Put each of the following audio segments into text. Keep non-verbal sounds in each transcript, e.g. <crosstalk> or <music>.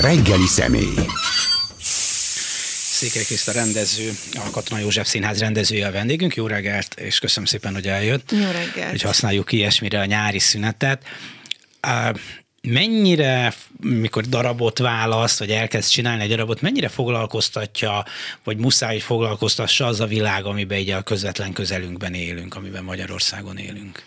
Reggeli személy. Székely Kriszta rendező, a Katona József Színház rendezője a vendégünk. Jó reggelt, és köszönöm szépen, hogy eljött. Jó reggelt. Hogy használjuk ilyesmire a nyári szünetet. Mennyire, mikor darabot választ, vagy elkezd csinálni egy darabot, mennyire foglalkoztatja, vagy muszáj, hogy foglalkoztassa az a világ, amiben így a közvetlen közelünkben élünk, amiben Magyarországon élünk?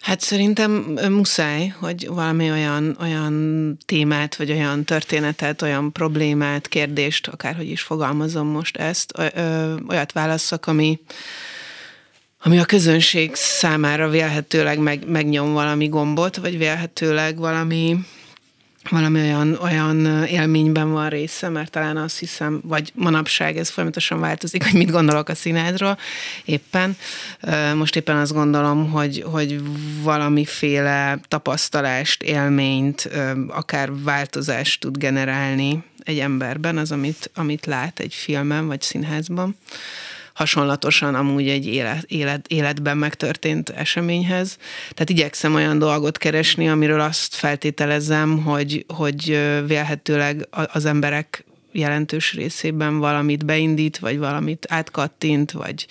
Hát szerintem muszáj, hogy valami olyan, olyan témát, vagy olyan történetet, olyan problémát, kérdést, akárhogy is fogalmazom most ezt, olyat válasszak, ami, ami a közönség számára vélhetőleg meg, megnyom valami gombot, vagy vélhetőleg valami, valami olyan, olyan élményben van része, mert talán azt hiszem, vagy manapság ez folyamatosan változik, hogy mit gondolok a színházról éppen. Most éppen azt gondolom, hogy, hogy valamiféle tapasztalást, élményt, akár változást tud generálni egy emberben, az, amit, amit lát egy filmen vagy színházban hasonlatosan amúgy egy élet, élet, életben megtörtént eseményhez. Tehát igyekszem olyan dolgot keresni, amiről azt feltételezem, hogy, hogy vélhetőleg az emberek jelentős részében valamit beindít, vagy valamit átkattint, vagy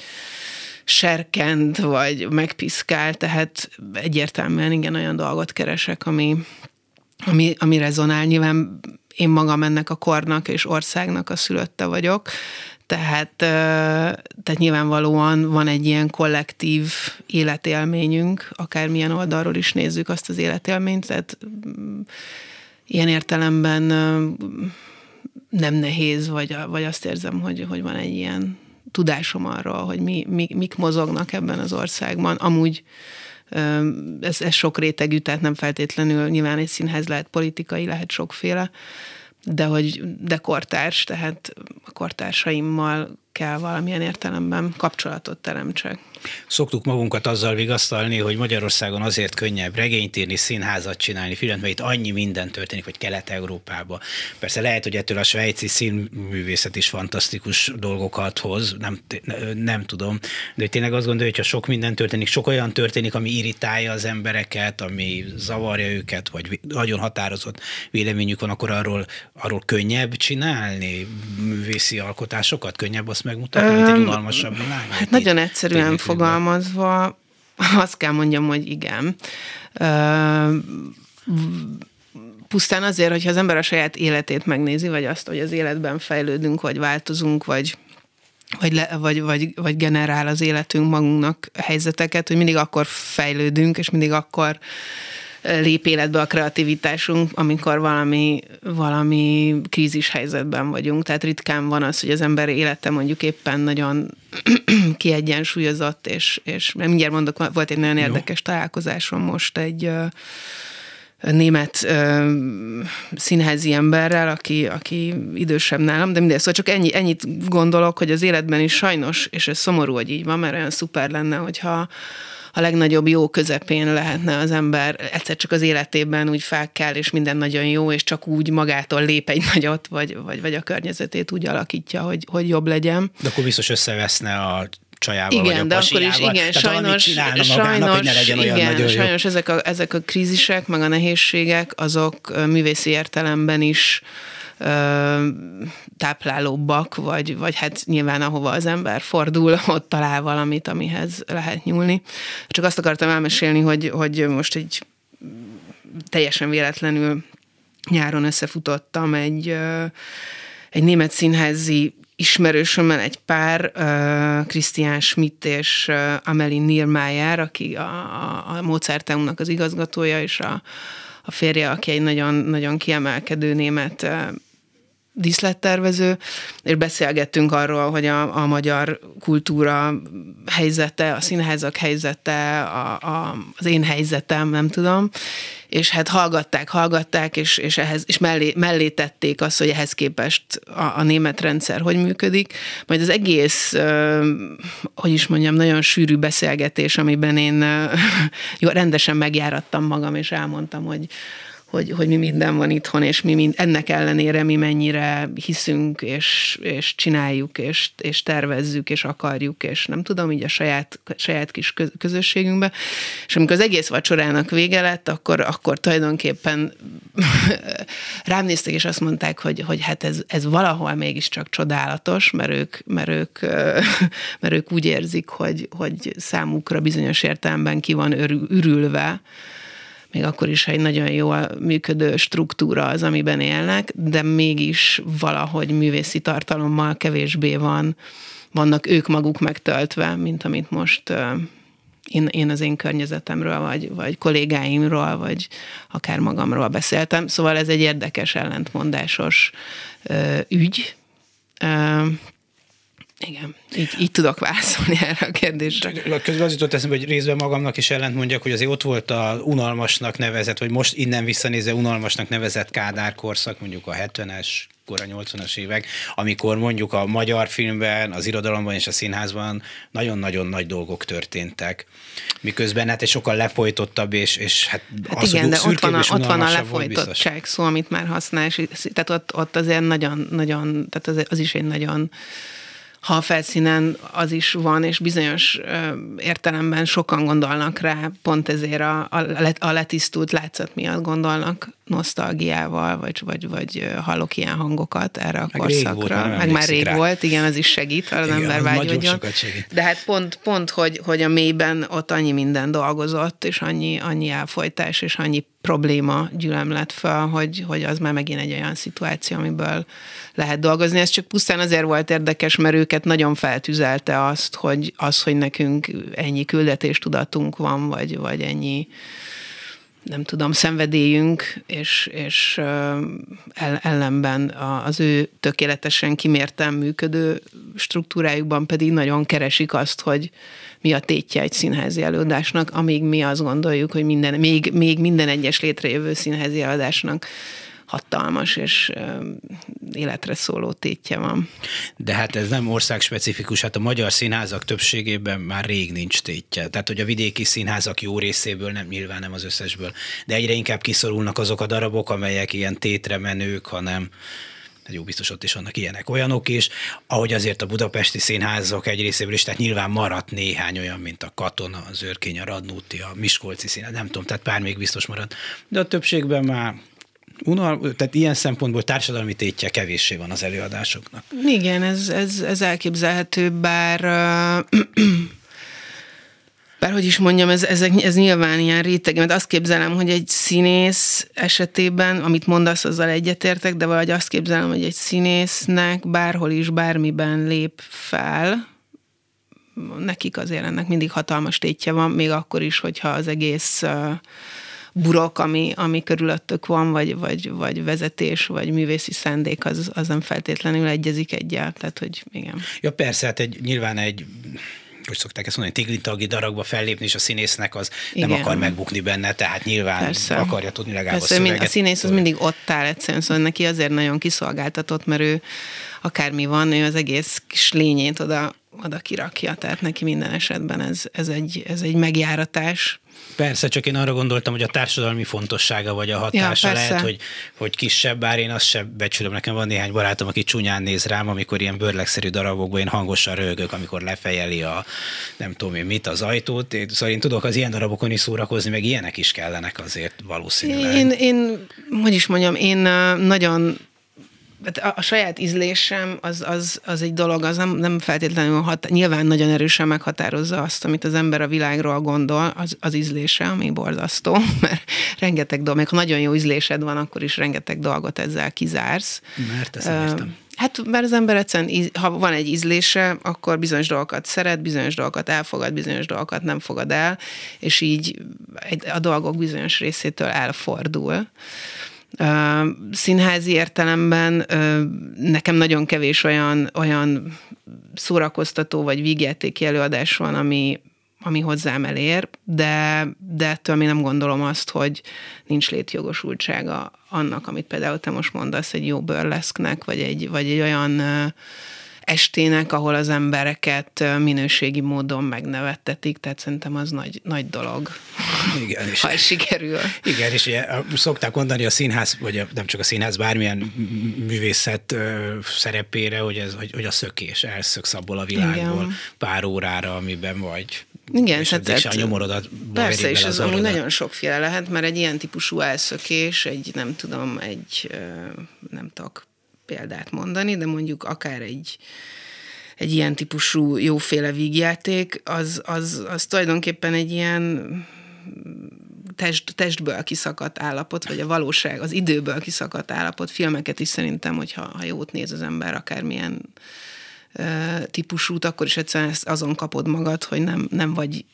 serkent, vagy megpiszkál, tehát egyértelműen igen olyan dolgot keresek, ami, ami, ami rezonál. Nyilván én magam ennek a kornak és országnak a szülötte vagyok, tehát, tehát nyilvánvalóan van egy ilyen kollektív életélményünk, akármilyen oldalról is nézzük azt az életélményt, tehát mm, ilyen értelemben nem nehéz, vagy, vagy azt érzem, hogy, hogy van egy ilyen tudásom arról, hogy mi, mi, mik mozognak ebben az országban. Amúgy ez, ez sok rétegű, tehát nem feltétlenül nyilván egy színház lehet politikai, lehet sokféle, de hogy de kortárs, tehát a kortársaimmal kell valamilyen értelemben kapcsolatot teremtsek. Szoktuk magunkat azzal vigasztalni, hogy Magyarországon azért könnyebb regényt írni, színházat csinálni, filmet, mert itt annyi minden történik, hogy Kelet-Európában. Persze lehet, hogy ettől a svájci színművészet is fantasztikus dolgokat hoz, nem, nem tudom, de hogy tényleg azt gondolja, hogy ha sok minden történik, sok olyan történik, ami irritálja az embereket, ami zavarja őket, vagy nagyon határozott véleményük van, akkor arról, arról könnyebb csinálni művészi alkotásokat, könnyebb azt megmutatni, mint egy unalmasabb világ? Hát nagyon egyszerűen fogalmazva, azt kell mondjam, hogy igen. Pusztán azért, hogyha az ember a saját életét megnézi, vagy azt, hogy az életben fejlődünk, vagy változunk, vagy vagy, le, vagy, vagy, vagy generál az életünk magunknak helyzeteket, hogy mindig akkor fejlődünk, és mindig akkor lép életbe a kreativitásunk, amikor valami, valami krízis helyzetben vagyunk. Tehát ritkán van az, hogy az ember élete mondjuk éppen nagyon <clears throat> kiegyensúlyozott, és, és mindjárt mondok, volt egy nagyon Jó. érdekes találkozásom most egy német ö, színházi emberrel, aki, aki idősebb nálam, de mindegy, szóval csak ennyi, ennyit gondolok, hogy az életben is sajnos, és ez szomorú, hogy így van, mert olyan szuper lenne, hogyha a legnagyobb jó közepén lehetne az ember egyszer csak az életében úgy fel kell, és minden nagyon jó, és csak úgy magától lép egy nagyot, vagy, vagy, vagy a környezetét úgy alakítja, hogy, hogy jobb legyen. De akkor biztos összeveszne a csajával, igen, vagy a de akkor is, igen, Tehát sajnos, magának, sajnos, hogy ne legyen olyan igen, sajnos jó. ezek a, ezek a krízisek, meg a nehézségek, azok művészi értelemben is táplálóbbak, vagy, vagy hát nyilván ahova az ember fordul, <laughs> ott talál valamit, amihez lehet nyúlni. Csak azt akartam elmesélni, hogy, hogy most egy teljesen véletlenül nyáron összefutottam egy, egy német színházi ismerősömmel egy pár, Christian Schmidt és uh, Amelie Niermeyer, aki a, a, a Mozarteumnak az igazgatója, és a, a férje, aki egy nagyon, nagyon kiemelkedő német díszlettervező, és beszélgettünk arról, hogy a, a magyar kultúra helyzete, a színházak helyzete, a, a, az én helyzetem, nem tudom, és hát hallgatták, hallgatták, és, és, ehhez, és mellé, mellé tették azt, hogy ehhez képest a, a német rendszer hogy működik. Majd az egész, hogy is mondjam, nagyon sűrű beszélgetés, amiben én <laughs> jó, rendesen megjárattam magam, és elmondtam, hogy hogy, hogy mi minden van itthon, és mi mind, ennek ellenére mi mennyire hiszünk, és, és csináljuk, és, és tervezzük, és akarjuk, és nem tudom, így a saját, saját kis közösségünkbe. És amikor az egész vacsorának vége lett, akkor, akkor tulajdonképpen <laughs> rám néztek, és azt mondták, hogy, hogy hát ez, ez valahol mégiscsak csodálatos, mert ők, mert ők, <laughs> mert ők úgy érzik, hogy, hogy számukra bizonyos értelemben ki van ürülve, még akkor is, ha egy nagyon jól működő struktúra az, amiben élnek, de mégis valahogy művészi tartalommal kevésbé van, vannak ők maguk megtöltve, mint amit most én, én az én környezetemről, vagy, vagy kollégáimról, vagy akár magamról beszéltem. Szóval ez egy érdekes, ellentmondásos ö, ügy. Igen, így, így tudok válaszolni <laughs> erre a kérdésre. Közben az jutott eszembe, hogy részben magamnak is ellent mondjak, hogy azért ott volt a unalmasnak nevezett, vagy most innen visszanézve unalmasnak nevezett Kádár korszak, mondjuk a 70-es, kora 80-as évek, amikor mondjuk a magyar filmben, az irodalomban és a színházban nagyon-nagyon nagy dolgok történtek. Miközben hát egy sokkal lefolytottabb, és, és hát, hát az igen, de ott van a, ott van a lefolytottság szó, amit már használ, és tehát ott, ott azért nagyon, nagyon, tehát az, az is egy nagyon ha a felszínen az is van, és bizonyos értelemben sokan gondolnak rá, pont ezért a, a letisztult látszat miatt gondolnak nosztalgiával, vagy, vagy, vagy hallok ilyen hangokat erre a meg korszakra. Rég volt, meg már rég rá. volt, igen, az is segít, az igen, ember vágyódjon. De hát pont, pont hogy, hogy a mélyben ott annyi minden dolgozott, és annyi, annyi elfolytás, és annyi probléma gyülemlett fel, hogy, hogy az már megint egy olyan szituáció, amiből lehet dolgozni. Ez csak pusztán azért volt érdekes, mert őket nagyon feltüzelte azt, hogy az, hogy nekünk ennyi küldetéstudatunk van, vagy, vagy ennyi nem tudom, szenvedélyünk, és, és ellenben az ő tökéletesen kimérten működő struktúrájukban pedig nagyon keresik azt, hogy mi a tétje egy színházi előadásnak, amíg mi azt gondoljuk, hogy minden, még, még minden egyes létrejövő színházi előadásnak hatalmas és életre szóló tétje van. De hát ez nem országspecifikus, hát a magyar színházak többségében már rég nincs tétje. Tehát, hogy a vidéki színházak jó részéből, nem nyilván nem az összesből, de egyre inkább kiszorulnak azok a darabok, amelyek ilyen tétre menők, hanem hát jó, biztos ott is vannak ilyenek, olyanok is, ahogy azért a budapesti színházak egy részéből is, tehát nyilván maradt néhány olyan, mint a Katona, az Őrkény, a Radnóti, a Miskolci színház, nem tudom, tehát pár még biztos maradt, de a többségben már unal, tehát ilyen szempontból társadalmi tétje kevéssé van az előadásoknak. Igen, ez, ez, ez elképzelhető, bár <clears throat> bár hogy is mondjam, ez, ez, ez nyilván ilyen réteg, mert azt képzelem, hogy egy színész esetében, amit mondasz, azzal egyetértek, de vagy azt képzelem, hogy egy színésznek bárhol is, bármiben lép fel, nekik azért ennek mindig hatalmas tétje van, még akkor is, hogyha az egész uh, burok, ami, ami körülöttök van, vagy, vagy, vagy vezetés, vagy művészi szándék, az, az nem feltétlenül egyezik egyel. Tehát, hogy igen. Ja persze, hát egy, nyilván egy hogy szokták ezt mondani, tiglitagi darabba fellépni, és a színésznek az Igen. nem akar megbukni benne, tehát nyilván Persze. akarja tudni legalább Persze, a szöveget. A színész az mindig ott áll egyszerűen, szóval neki azért nagyon kiszolgáltatott, mert ő akármi van, ő az egész kis lényét oda, oda kirakja, tehát neki minden esetben ez, ez, egy, ez egy megjáratás, Persze, csak én arra gondoltam, hogy a társadalmi fontossága vagy a hatása ja, lehet, hogy, hogy kisebb, bár én azt sem becsülöm. Nekem van néhány barátom, aki csúnyán néz rám, amikor ilyen bőrlegszerű darabokban én hangosan rögök, amikor lefejeli a nem tudom én mit, az ajtót. Én, szóval én tudok az ilyen darabokon is szórakozni, meg ilyenek is kellenek azért valószínűleg. Én, én hogy is mondjam, én nagyon a, a saját ízlésem az, az, az egy dolog, az nem, nem feltétlenül hat, nyilván nagyon erősen meghatározza azt, amit az ember a világról gondol, az, az ízlése, ami borzasztó, <laughs> mert rengeteg dolog, még ha nagyon jó ízlésed van, akkor is rengeteg dolgot ezzel kizársz. Mert ezt uh, Hát, mert az ember egyszerűen, ha van egy ízlése, akkor bizonyos dolgokat szeret, bizonyos dolgokat elfogad, bizonyos dolgokat nem fogad el, és így a dolgok bizonyos részétől elfordul. Színházi értelemben nekem nagyon kevés olyan, olyan szórakoztató vagy vígjátéki előadás van, ami, ami hozzám elér, de, de ettől még nem gondolom azt, hogy nincs létjogosultsága annak, amit például te most mondasz egy jó burleszknek, vagy egy, vagy egy olyan estének, ahol az embereket minőségi módon megnevettetik, tehát szerintem az nagy, nagy dolog, igen, és, ha ez sikerül. Igen, és ugye szokták mondani a színház, vagy nem csak a színház, bármilyen művészet szerepére, hogy, ez, hogy, hogy a szökés, elszöksz abból a világból igen. pár órára, amiben vagy. Igen, és, tehát, és a nyomorodat Persze, és az amúgy nagyon sokféle lehet, mert egy ilyen típusú elszökés, egy nem tudom, egy nem tudok példát mondani, de mondjuk akár egy egy ilyen típusú jóféle vígjáték, az, az, az tulajdonképpen egy ilyen test, testből kiszakadt állapot, vagy a valóság, az időből kiszakadt állapot. Filmeket is szerintem, hogyha ha jót néz az ember, akármilyen típusút, akkor is egyszerűen ezt azon kapod magad, hogy nem, nem vagy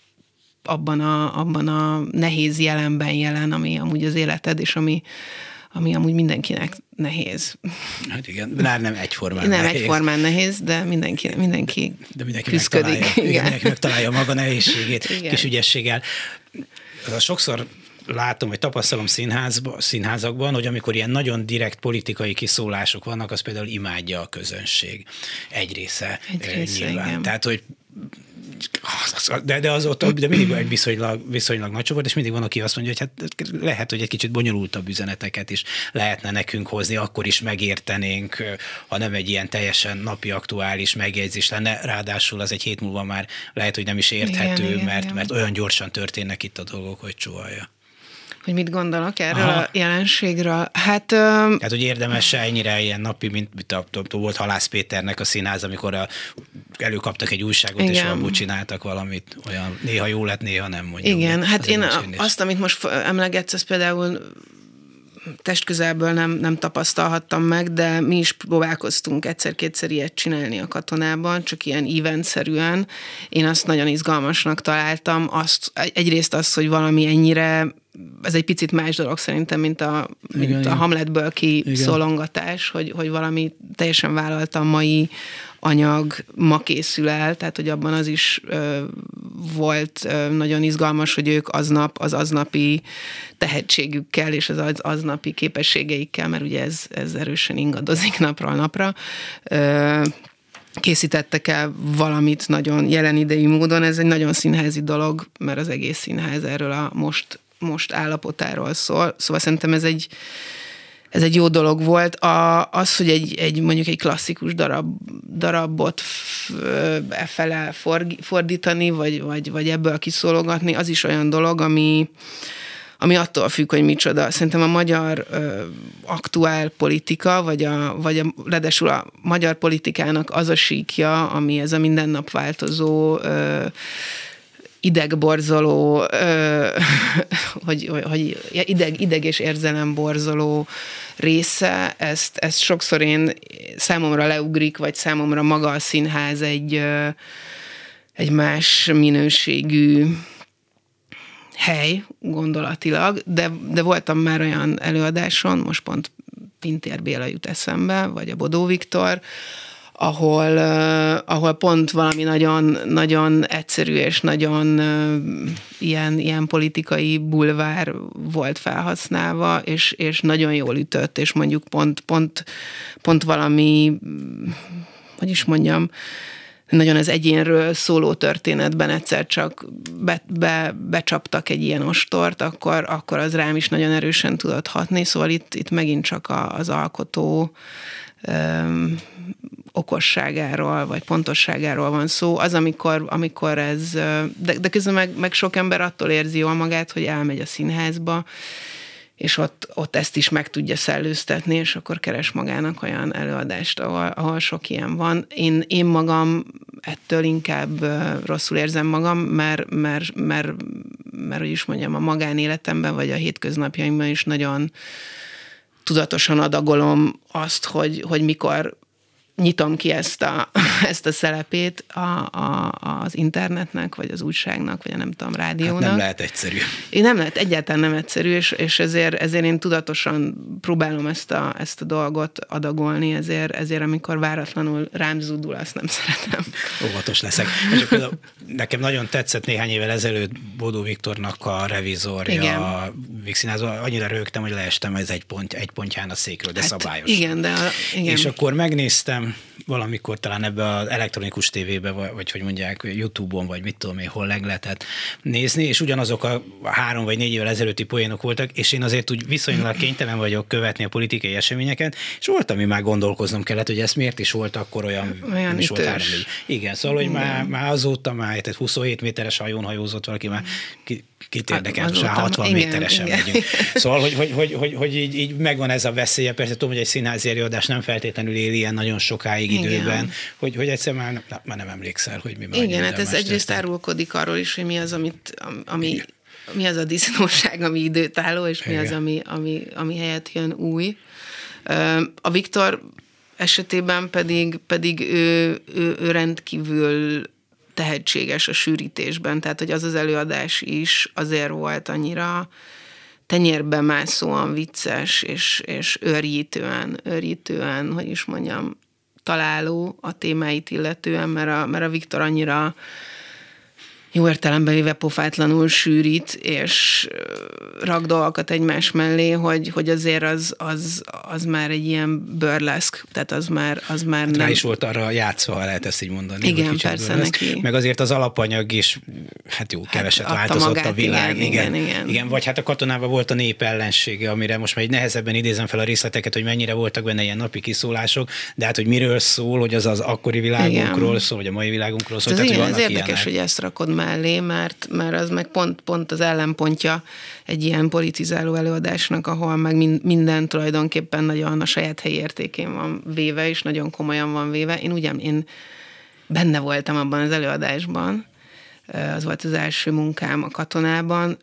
abban a, abban a nehéz jelenben jelen, ami amúgy az életed, és ami, ami amúgy mindenkinek nehéz. Hát igen, de nem egyformán Nem nehéz. egyformán nehéz, de mindenki, mindenki, de mindenki. Megtalálja, igen. igen. mindenki megtalálja maga nehézségét, igen. kis ügyességgel. Sokszor látom, vagy tapasztalom színházba, színházakban, hogy amikor ilyen nagyon direkt politikai kiszólások vannak, az például imádja a közönség. Egy része, Egy része nyilván. Igen. Tehát, hogy de, de az ott de mindig egy viszonylag, viszonylag nagy csoport, és mindig van, aki azt mondja, hogy hát lehet, hogy egy kicsit bonyolultabb üzeneteket is lehetne nekünk hozni, akkor is megértenénk, ha nem egy ilyen teljesen napi aktuális megjegyzés lenne, ráadásul az egy hét múlva már lehet, hogy nem is érthető, igen, mert, igen. mert olyan gyorsan történnek itt a dolgok, hogy csóvalja hogy mit gondolok erről Aha. a jelenségről. Hát, hát hogy érdemes ennyire ilyen napi, mint, mint a, volt Halász Péternek a színház, amikor a, előkaptak egy újságot, Igen. és abból csináltak valamit, olyan néha jó lett, néha nem mondjuk. Igen, hát én a, azt, amit most emlegetsz, ez például testközelből nem, nem tapasztalhattam meg, de mi is próbálkoztunk egyszer-kétszer ilyet csinálni a katonában, csak ilyen eventszerűen. Én azt nagyon izgalmasnak találtam. Azt, egyrészt az, hogy valami ennyire ez egy picit más dolog szerintem, mint a, mint igen, a Hamletből szolongatás, hogy, hogy valami teljesen vállalta mai anyag ma készül el, tehát hogy abban az is ö, volt ö, nagyon izgalmas, hogy ők aznap az aznapi tehetségükkel és az, az aznapi képességeikkel, mert ugye ez, ez erősen ingadozik napról napra, ö, készítettek el valamit nagyon jelen idei módon. Ez egy nagyon színházi dolog, mert az egész színház erről a most, most állapotáról szól. Szóval szerintem ez egy, ez egy jó dolog volt. A, az, hogy egy, egy mondjuk egy klasszikus darab, darabot e fele fordítani, vagy, vagy, vagy ebből kiszólogatni, az is olyan dolog, ami, ami attól függ, hogy micsoda. Szerintem a magyar ö, aktuál politika, vagy a, vagy a, redesül a magyar politikának az a síkja, ami ez a mindennap változó ö, idegborzoló, <laughs> hogy, hogy ideg, ideg és érzelemborzoló része, ezt, ezt sokszor én számomra leugrik, vagy számomra maga a színház egy, egy más minőségű hely gondolatilag, de, de voltam már olyan előadáson, most pont Pintér Béla jut eszembe, vagy a Bodó Viktor, ahol, ahol pont valami nagyon, nagyon egyszerű és nagyon ilyen, ilyen politikai bulvár volt felhasználva, és, és nagyon jól ütött, és mondjuk pont, pont, pont valami, hogy is mondjam, nagyon az egyénről szóló történetben egyszer csak be, be, becsaptak egy ilyen ostort, akkor, akkor az rám is nagyon erősen tudott hatni, szóval itt, itt megint csak az alkotó okosságáról, vagy pontosságáról van szó, az, amikor, amikor ez, de, de közben meg, meg sok ember attól érzi jól magát, hogy elmegy a színházba, és ott, ott ezt is meg tudja szellőztetni, és akkor keres magának olyan előadást, ahol, ahol sok ilyen van. Én, én magam ettől inkább rosszul érzem magam, mert, mert, mert, mert hogy is mondjam, a magánéletemben, vagy a hétköznapjaimban is nagyon tudatosan adagolom azt, hogy, hogy mikor nyitom ki ezt a, <laughs> ezt a szelepét a, a, az internetnek, vagy az újságnak, vagy a nem tudom, rádiónak. Hát nem lehet egyszerű. Én nem lehet, egyáltalán nem egyszerű, és, és ezért, ezért én tudatosan próbálom ezt a, ezt a dolgot adagolni, ezért, ezért amikor váratlanul rám zúdul, azt nem <laughs> szeretem. Óvatos leszek. És nekem nagyon tetszett néhány évvel ezelőtt Bodó Viktornak a revizorja igen. a Vixinázó. Annyira rögtem, hogy leestem ez egy, pont, egy pontján a székről, de hát, szabályos. Igen, de a, igen. És akkor megnéztem valamikor talán ebbe az elektronikus tévébe, vagy, vagy hogy mondják, YouTube-on, vagy mit tudom én, hol leg lehetett nézni, és ugyanazok a három vagy négy évvel ezelőtti poénok voltak, és én azért úgy viszonylag kénytelen vagyok követni a politikai eseményeket, és volt, ami már gondolkoznom kellett, hogy ez miért is volt akkor olyan, olyan is volt három, Igen, szóval, hogy már, már azóta már, tehát 27 méteres hajón hajózott valaki, már ki, kit érdekel, Hát, most már azóta- 60 igen, méteresen igen. megyünk. Szóval, hogy, hogy, hogy, hogy, hogy így, így megvan ez a veszélye, persze tudom, hogy egy színházi előadás nem feltétlenül él ilyen nagyon sokáig Igen. időben, hogy, hogy egyszer már, nem- már nem emlékszel, hogy mi már Igen, hát ez egyrészt történt. árulkodik arról is, hogy mi az, amit, ami, mi az a disznóság, ami időtálló, és mi az, Igen. ami, ami, ami helyett jön új. A Viktor esetében pedig, pedig ő, ő, ő rendkívül tehetséges a sűrítésben, tehát hogy az az előadás is azért volt annyira tenyérbe mászóan vicces, és, és őrjítően, őrjítően, hogy is mondjam, találó a témáit illetően, mert a, mert a Viktor annyira jó értelemben véve pofátlanul sűrít, és rak dolgokat egymás mellé, hogy, hogy azért az, az, az már egy ilyen burleszk, tehát az már, az már Rá nem... is volt arra játszva, ha lehet ezt így mondani. Igen, persze, burleszk. neki. Meg azért az alapanyag is, hát jó, keveset adta változott magát, a világ. igen, igen, igen. igen. Vagy hát a katonában volt a nép ellensége, amire most már egy nehezebben idézem fel a részleteket, hogy mennyire voltak benne ilyen napi kiszólások, de hát, hogy miről szól, hogy az az akkori világunkról Igen. szól, vagy a mai világunkról szól. Ez, tehát, hogy igen, ez érdekes, ilyenek. hogy ezt rakod mellé, mert, mert az meg pont, pont az ellenpontja egy ilyen politizáló előadásnak, ahol meg min- minden tulajdonképpen nagyon a saját helyi értékén van véve, és nagyon komolyan van véve. Én ugye, én benne voltam abban az előadásban, az volt az első munkám a katonában,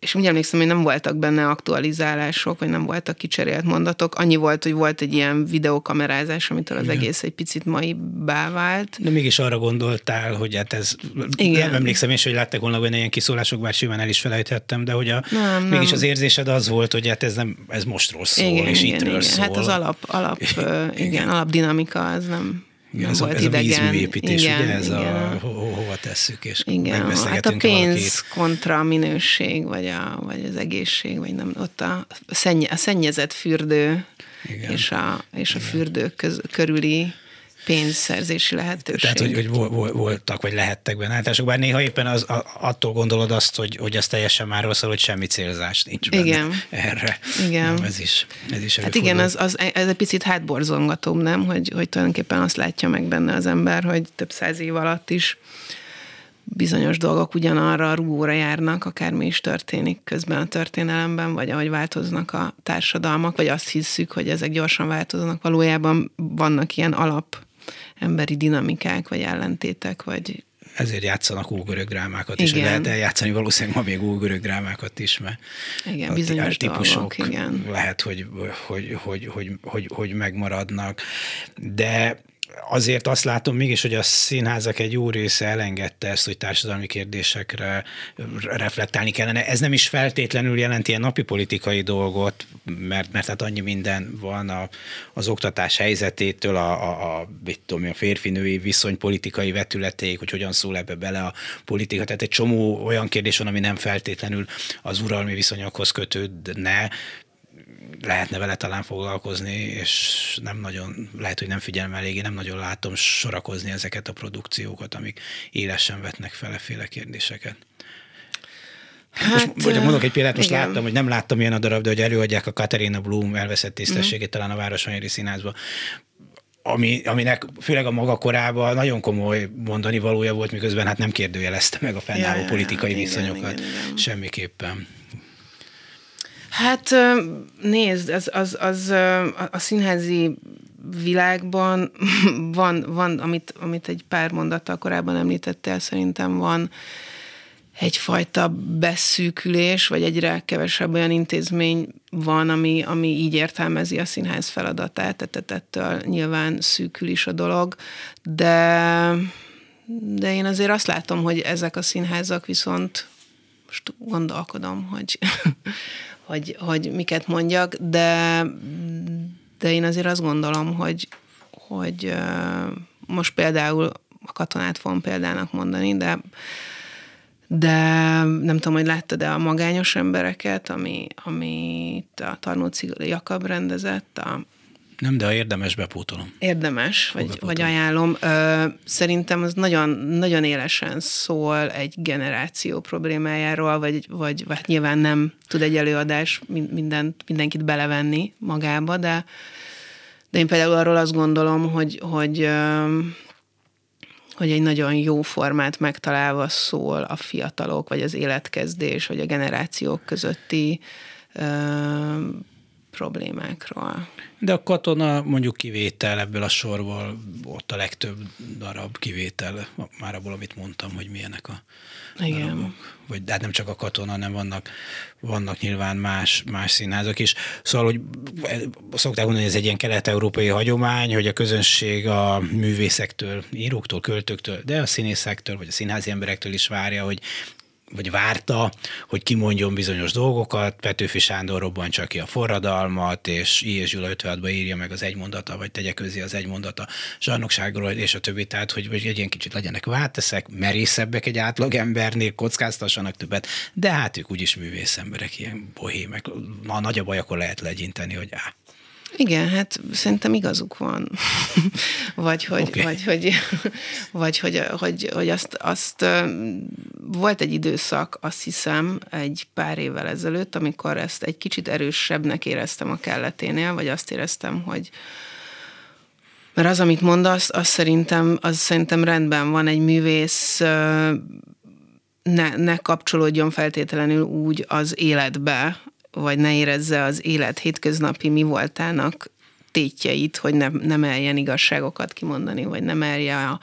és úgy emlékszem, hogy nem voltak benne aktualizálások, vagy nem voltak kicserélt mondatok. Annyi volt, hogy volt egy ilyen videokamerázás, amitől az egész egy picit mai vált. De mégis arra gondoltál, hogy hát ez, Igen. nem emlékszem is, hogy láttak volna benne ilyen kiszólások, bár simán el is felejthettem, de hogy a, Nem, mégis nem. az érzésed az volt, hogy hát ez, nem, ez mostról szól, igen, és igen, ittről igen. szól. Hát az alap, alap ö, igen, alapdinamika az nem, Igen, nem ez, a, volt ez a idegen. vízműépítés, igen, ugye ez igen. a ho, ho, hova tesszük, és Igen, hát a pénz valakit. kontra a minőség, vagy, a, vagy az egészség, vagy nem, ott a, szennye, a szennyezett fürdő Igen. és a, és a fürdők köz, körüli pénzszerzési lehetőség. Tehát, hogy, hogy vol- vol- voltak, vagy lehettek benne állítások, bár néha éppen az, attól gondolod azt, hogy, hogy az teljesen már szól, hogy semmi célzás nincs benne Igen. erre. Igen. Nem, ez is, ez is Hát igen, az, az, ez egy picit hátborzongatóbb, nem? Hogy, hogy tulajdonképpen azt látja meg benne az ember, hogy több száz év alatt is bizonyos dolgok ugyanarra a rugóra járnak, akármi is történik közben a történelemben, vagy ahogy változnak a társadalmak, vagy azt hisszük, hogy ezek gyorsan változnak. Valójában vannak ilyen alap emberi dinamikák, vagy ellentétek, vagy ezért játszanak ógörög drámákat, és Igen. lehet eljátszani valószínűleg ma még ógörög drámákat is, mert Igen, a bizonyos típusok dolgok, igen. lehet, hogy, hogy, hogy, hogy, hogy, hogy megmaradnak. De azért azt látom mégis, hogy a színházak egy jó része elengedte ezt, hogy társadalmi kérdésekre reflektálni kellene. Ez nem is feltétlenül jelenti ilyen napi politikai dolgot, mert, mert hát annyi minden van a, az oktatás helyzetétől, a, a, a, tudom, a férfi-női viszony politikai vetületéig, hogy hogyan szól ebbe bele a politika. Tehát egy csomó olyan kérdés van, ami nem feltétlenül az uralmi viszonyokhoz kötődne, lehetne vele talán foglalkozni, és nem nagyon, lehet, hogy nem figyelem eléggé, nem nagyon látom sorakozni ezeket a produkciókat, amik élesen vetnek feleféle kérdéseket. Hát, most, most mondok egy példát, most igen. láttam, hogy nem láttam ilyen a darab, de hogy előadják a Katerina Blum elveszett tisztességét mm. talán a Városmajori Színházba ami, aminek főleg a maga korában nagyon komoly mondani valója volt, miközben hát nem kérdőjelezte meg a fennálló Ja, ja, politikai igen, viszonyokat igen, igen. semmiképpen. Hát nézd, az, az, az a- színházi világban <laughs> van, van amit, amit egy pár mondattal korábban említettél, szerintem van egyfajta beszűkülés, vagy egyre kevesebb olyan intézmény van, ami, ami így értelmezi a színház feladatát, tehát ettől nyilván szűkül is a dolog, de, de én azért azt látom, hogy ezek a színházak viszont most gondolkodom, hogy, <laughs> hogy, hogy miket mondjak, de, de én azért azt gondolom, hogy, hogy most például a katonát fogom példának mondani, de de nem tudom, hogy láttad-e a magányos embereket, ami, amit a Tarnóci Jakab rendezett, a Nem, de ha érdemes, bepótolom. Érdemes, vagy, vagy ajánlom. Ö, szerintem az nagyon, nagyon élesen szól egy generáció problémájáról, vagy, vagy, vagy nyilván nem tud egy előadás minden, mindenkit belevenni magába, de, de én például arról azt gondolom, hogy, hogy hogy egy nagyon jó formát megtalálva szól a fiatalok, vagy az életkezdés, vagy a generációk közötti problémákról. De a katona mondjuk kivétel ebből a sorból, ott a legtöbb darab kivétel, már abból, amit mondtam, hogy milyenek a Igen. darabok. Vagy hát nem csak a katona, hanem vannak, vannak nyilván más, más színházak is. Szóval, hogy szokták mondani, hogy ez egy ilyen kelet-európai hagyomány, hogy a közönség a művészektől, íróktól, költőktől, de a színészektől, vagy a színházi emberektől is várja, hogy vagy várta, hogy kimondjon bizonyos dolgokat, Petőfi Sándor robbantsa ki a forradalmat, és I. és Gyula 56 írja meg az egymondata, vagy tegye közé az egymondata zsarnokságról, és a többi, tehát, hogy, hogy egy ilyen kicsit legyenek váteszek, merészebbek egy átlag embernél, kockáztassanak többet, de hát ők úgyis művész emberek, ilyen bohémek. Na, nagy a baj, akkor lehet legyinteni, hogy á, igen, hát szerintem igazuk van. <laughs> vagy, hogy, okay. vagy, hogy, vagy hogy, hogy, hogy azt, azt volt egy időszak, azt hiszem, egy pár évvel ezelőtt, amikor ezt egy kicsit erősebbnek éreztem a kelleténél, vagy azt éreztem, hogy mert az, amit mondasz, az szerintem, az szerintem rendben van egy művész, ne, ne kapcsolódjon feltétlenül úgy az életbe, vagy ne érezze az élet hétköznapi mi voltának tétjeit, hogy ne, ne merjen igazságokat kimondani, vagy nem merje, a,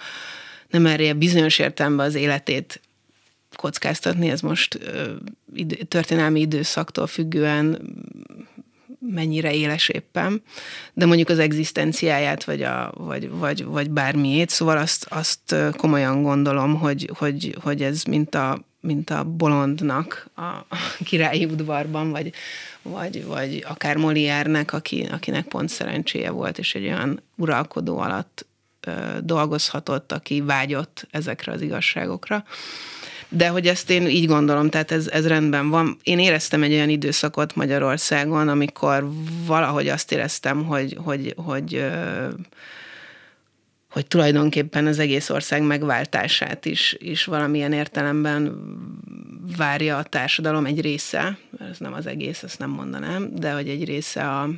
nem merje bizonyos értelemben az életét kockáztatni, ez most ö, idő, történelmi időszaktól függően mennyire éles éppen, de mondjuk az egzisztenciáját, vagy, a, vagy, vagy, vagy bármiét, szóval azt, azt komolyan gondolom, hogy, hogy, hogy ez mint a mint a bolondnak a, királyi udvarban, vagy, vagy, vagy akár Molière-nek, aki, akinek pont szerencséje volt, és egy olyan uralkodó alatt ö, dolgozhatott, aki vágyott ezekre az igazságokra. De hogy ezt én így gondolom, tehát ez, ez rendben van. Én éreztem egy olyan időszakot Magyarországon, amikor valahogy azt éreztem, hogy, hogy, hogy ö, hogy tulajdonképpen az egész ország megváltását is, is valamilyen értelemben várja a társadalom egy része, ez nem az egész, ezt nem mondanám, de hogy egy része a,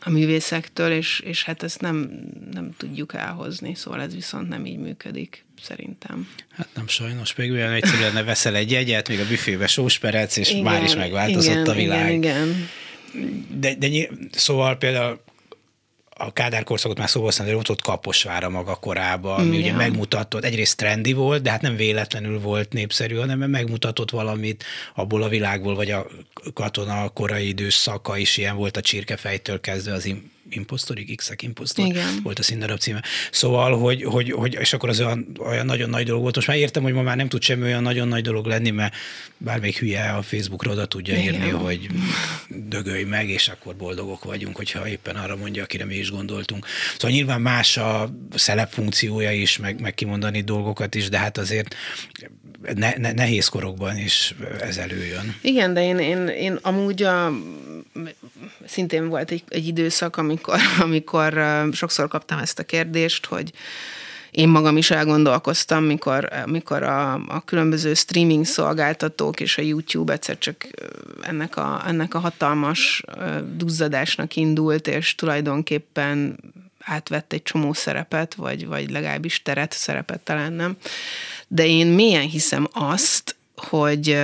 a művészektől, és, és hát ezt nem, nem tudjuk elhozni, szóval ez viszont nem így működik, szerintem. Hát nem sajnos, még olyan egyszerűen lenne veszel egy jegyet, még a büfébe sósperec, és igen, már is megváltozott igen, a világ. Igen, igen. De, de szóval például a Kádár korszakot már szóval hogy ott, ott Kaposvára maga korában, ami ugye megmutatott, egyrészt trendi volt, de hát nem véletlenül volt népszerű, hanem megmutatott valamit abból a világból, vagy a katona korai időszaka is ilyen volt a csirkefejtől kezdve az Impostorig, X-ek Impostor Igen. volt a színdarab címe. Szóval, hogy, hogy, hogy, és akkor az olyan, olyan nagyon nagy dolog volt. Most már értem, hogy ma már nem tud semmi olyan nagyon nagy dolog lenni, mert bármelyik hülye a Facebookra oda tudja Igen. írni, hogy dögölj meg, és akkor boldogok vagyunk, hogyha éppen arra mondja, akire mi is gondoltunk. Szóval nyilván más a szelep funkciója is, meg, meg kimondani dolgokat is, de hát azért ne, ne, nehéz korokban is ez előjön. Igen, de én, én, én amúgy a, szintén volt egy, egy időszak, amikor, <laughs> amikor sokszor kaptam ezt a kérdést, hogy én magam is elgondolkoztam, mikor, mikor a, a különböző streaming szolgáltatók és a YouTube egyszer csak ennek a, ennek a hatalmas duzzadásnak indult, és tulajdonképpen átvett egy csomó szerepet, vagy, vagy legalábbis teret, szerepet talán nem. De én mélyen hiszem azt, hogy,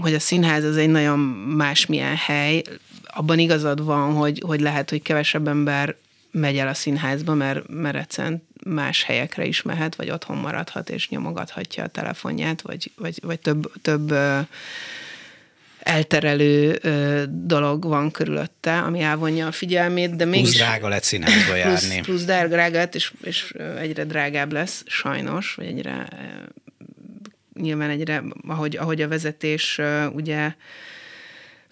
hogy a színház az egy nagyon másmilyen hely. Abban igazad van, hogy, hogy lehet, hogy kevesebb ember megy el a színházba, mert, mert egyszerűen más helyekre is mehet, vagy otthon maradhat, és nyomogathatja a telefonját, vagy, vagy, vagy több, több elterelő dolog van körülötte, ami elvonja a figyelmét, de mégis... Plusz drága lett színházba járni. Plusz, plusz drága, és, és egyre drágább lesz, sajnos, vagy egyre nyilván egyre, ahogy, ahogy a vezetés ugye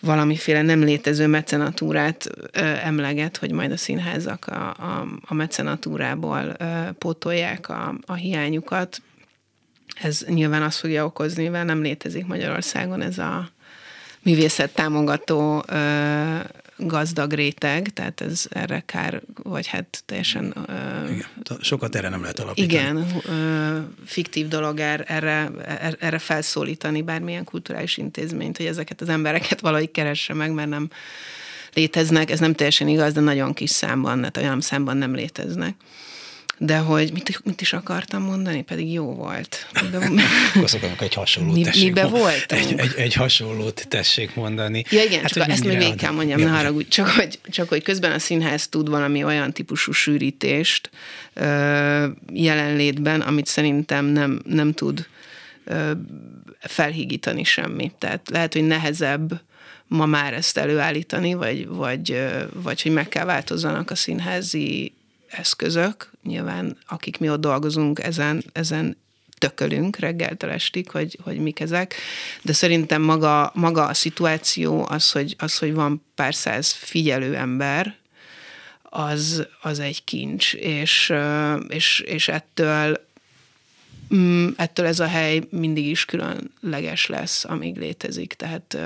valamiféle nem létező mecenatúrát ö, emleget, hogy majd a színházak a, a, a mecenatúrából ö, pótolják a, a hiányukat. Ez nyilván azt fogja okozni, mivel nem létezik Magyarországon ez a művészet támogató ö, gazdag réteg, tehát ez erre kár, vagy hát teljesen... Igen, sokat erre nem lehet alapítani. Igen, fiktív dolog er, erre, er, erre felszólítani bármilyen kulturális intézményt, hogy ezeket az embereket valahogy keresse meg, mert nem léteznek, ez nem teljesen igaz, de nagyon kis számban, tehát olyan számban nem léteznek. De hogy mit, mit is akartam mondani, pedig jó volt. <laughs> Akkor egy hasonlót Mi, tessék Mibe volt? Egy, egy, egy, hasonlót tessék mondani. Ja igen, hát, csak ezt még végig kell mondjam, ne haragudj. Csak hogy, csak hogy közben a színház tud valami olyan típusú sűrítést ö, jelenlétben, amit szerintem nem, nem tud ö, felhígítani semmi. Tehát lehet, hogy nehezebb ma már ezt előállítani, vagy, vagy, vagy hogy meg kell változzanak a színházi eszközök. Nyilván, akik mi ott dolgozunk, ezen, ezen tökölünk reggeltől estig, hogy, hogy mik ezek, de szerintem maga, maga a szituáció, az hogy, az, hogy van pár száz figyelő ember, az, az egy kincs, és, és, és ettől mm, ettől ez a hely mindig is különleges lesz, amíg létezik, tehát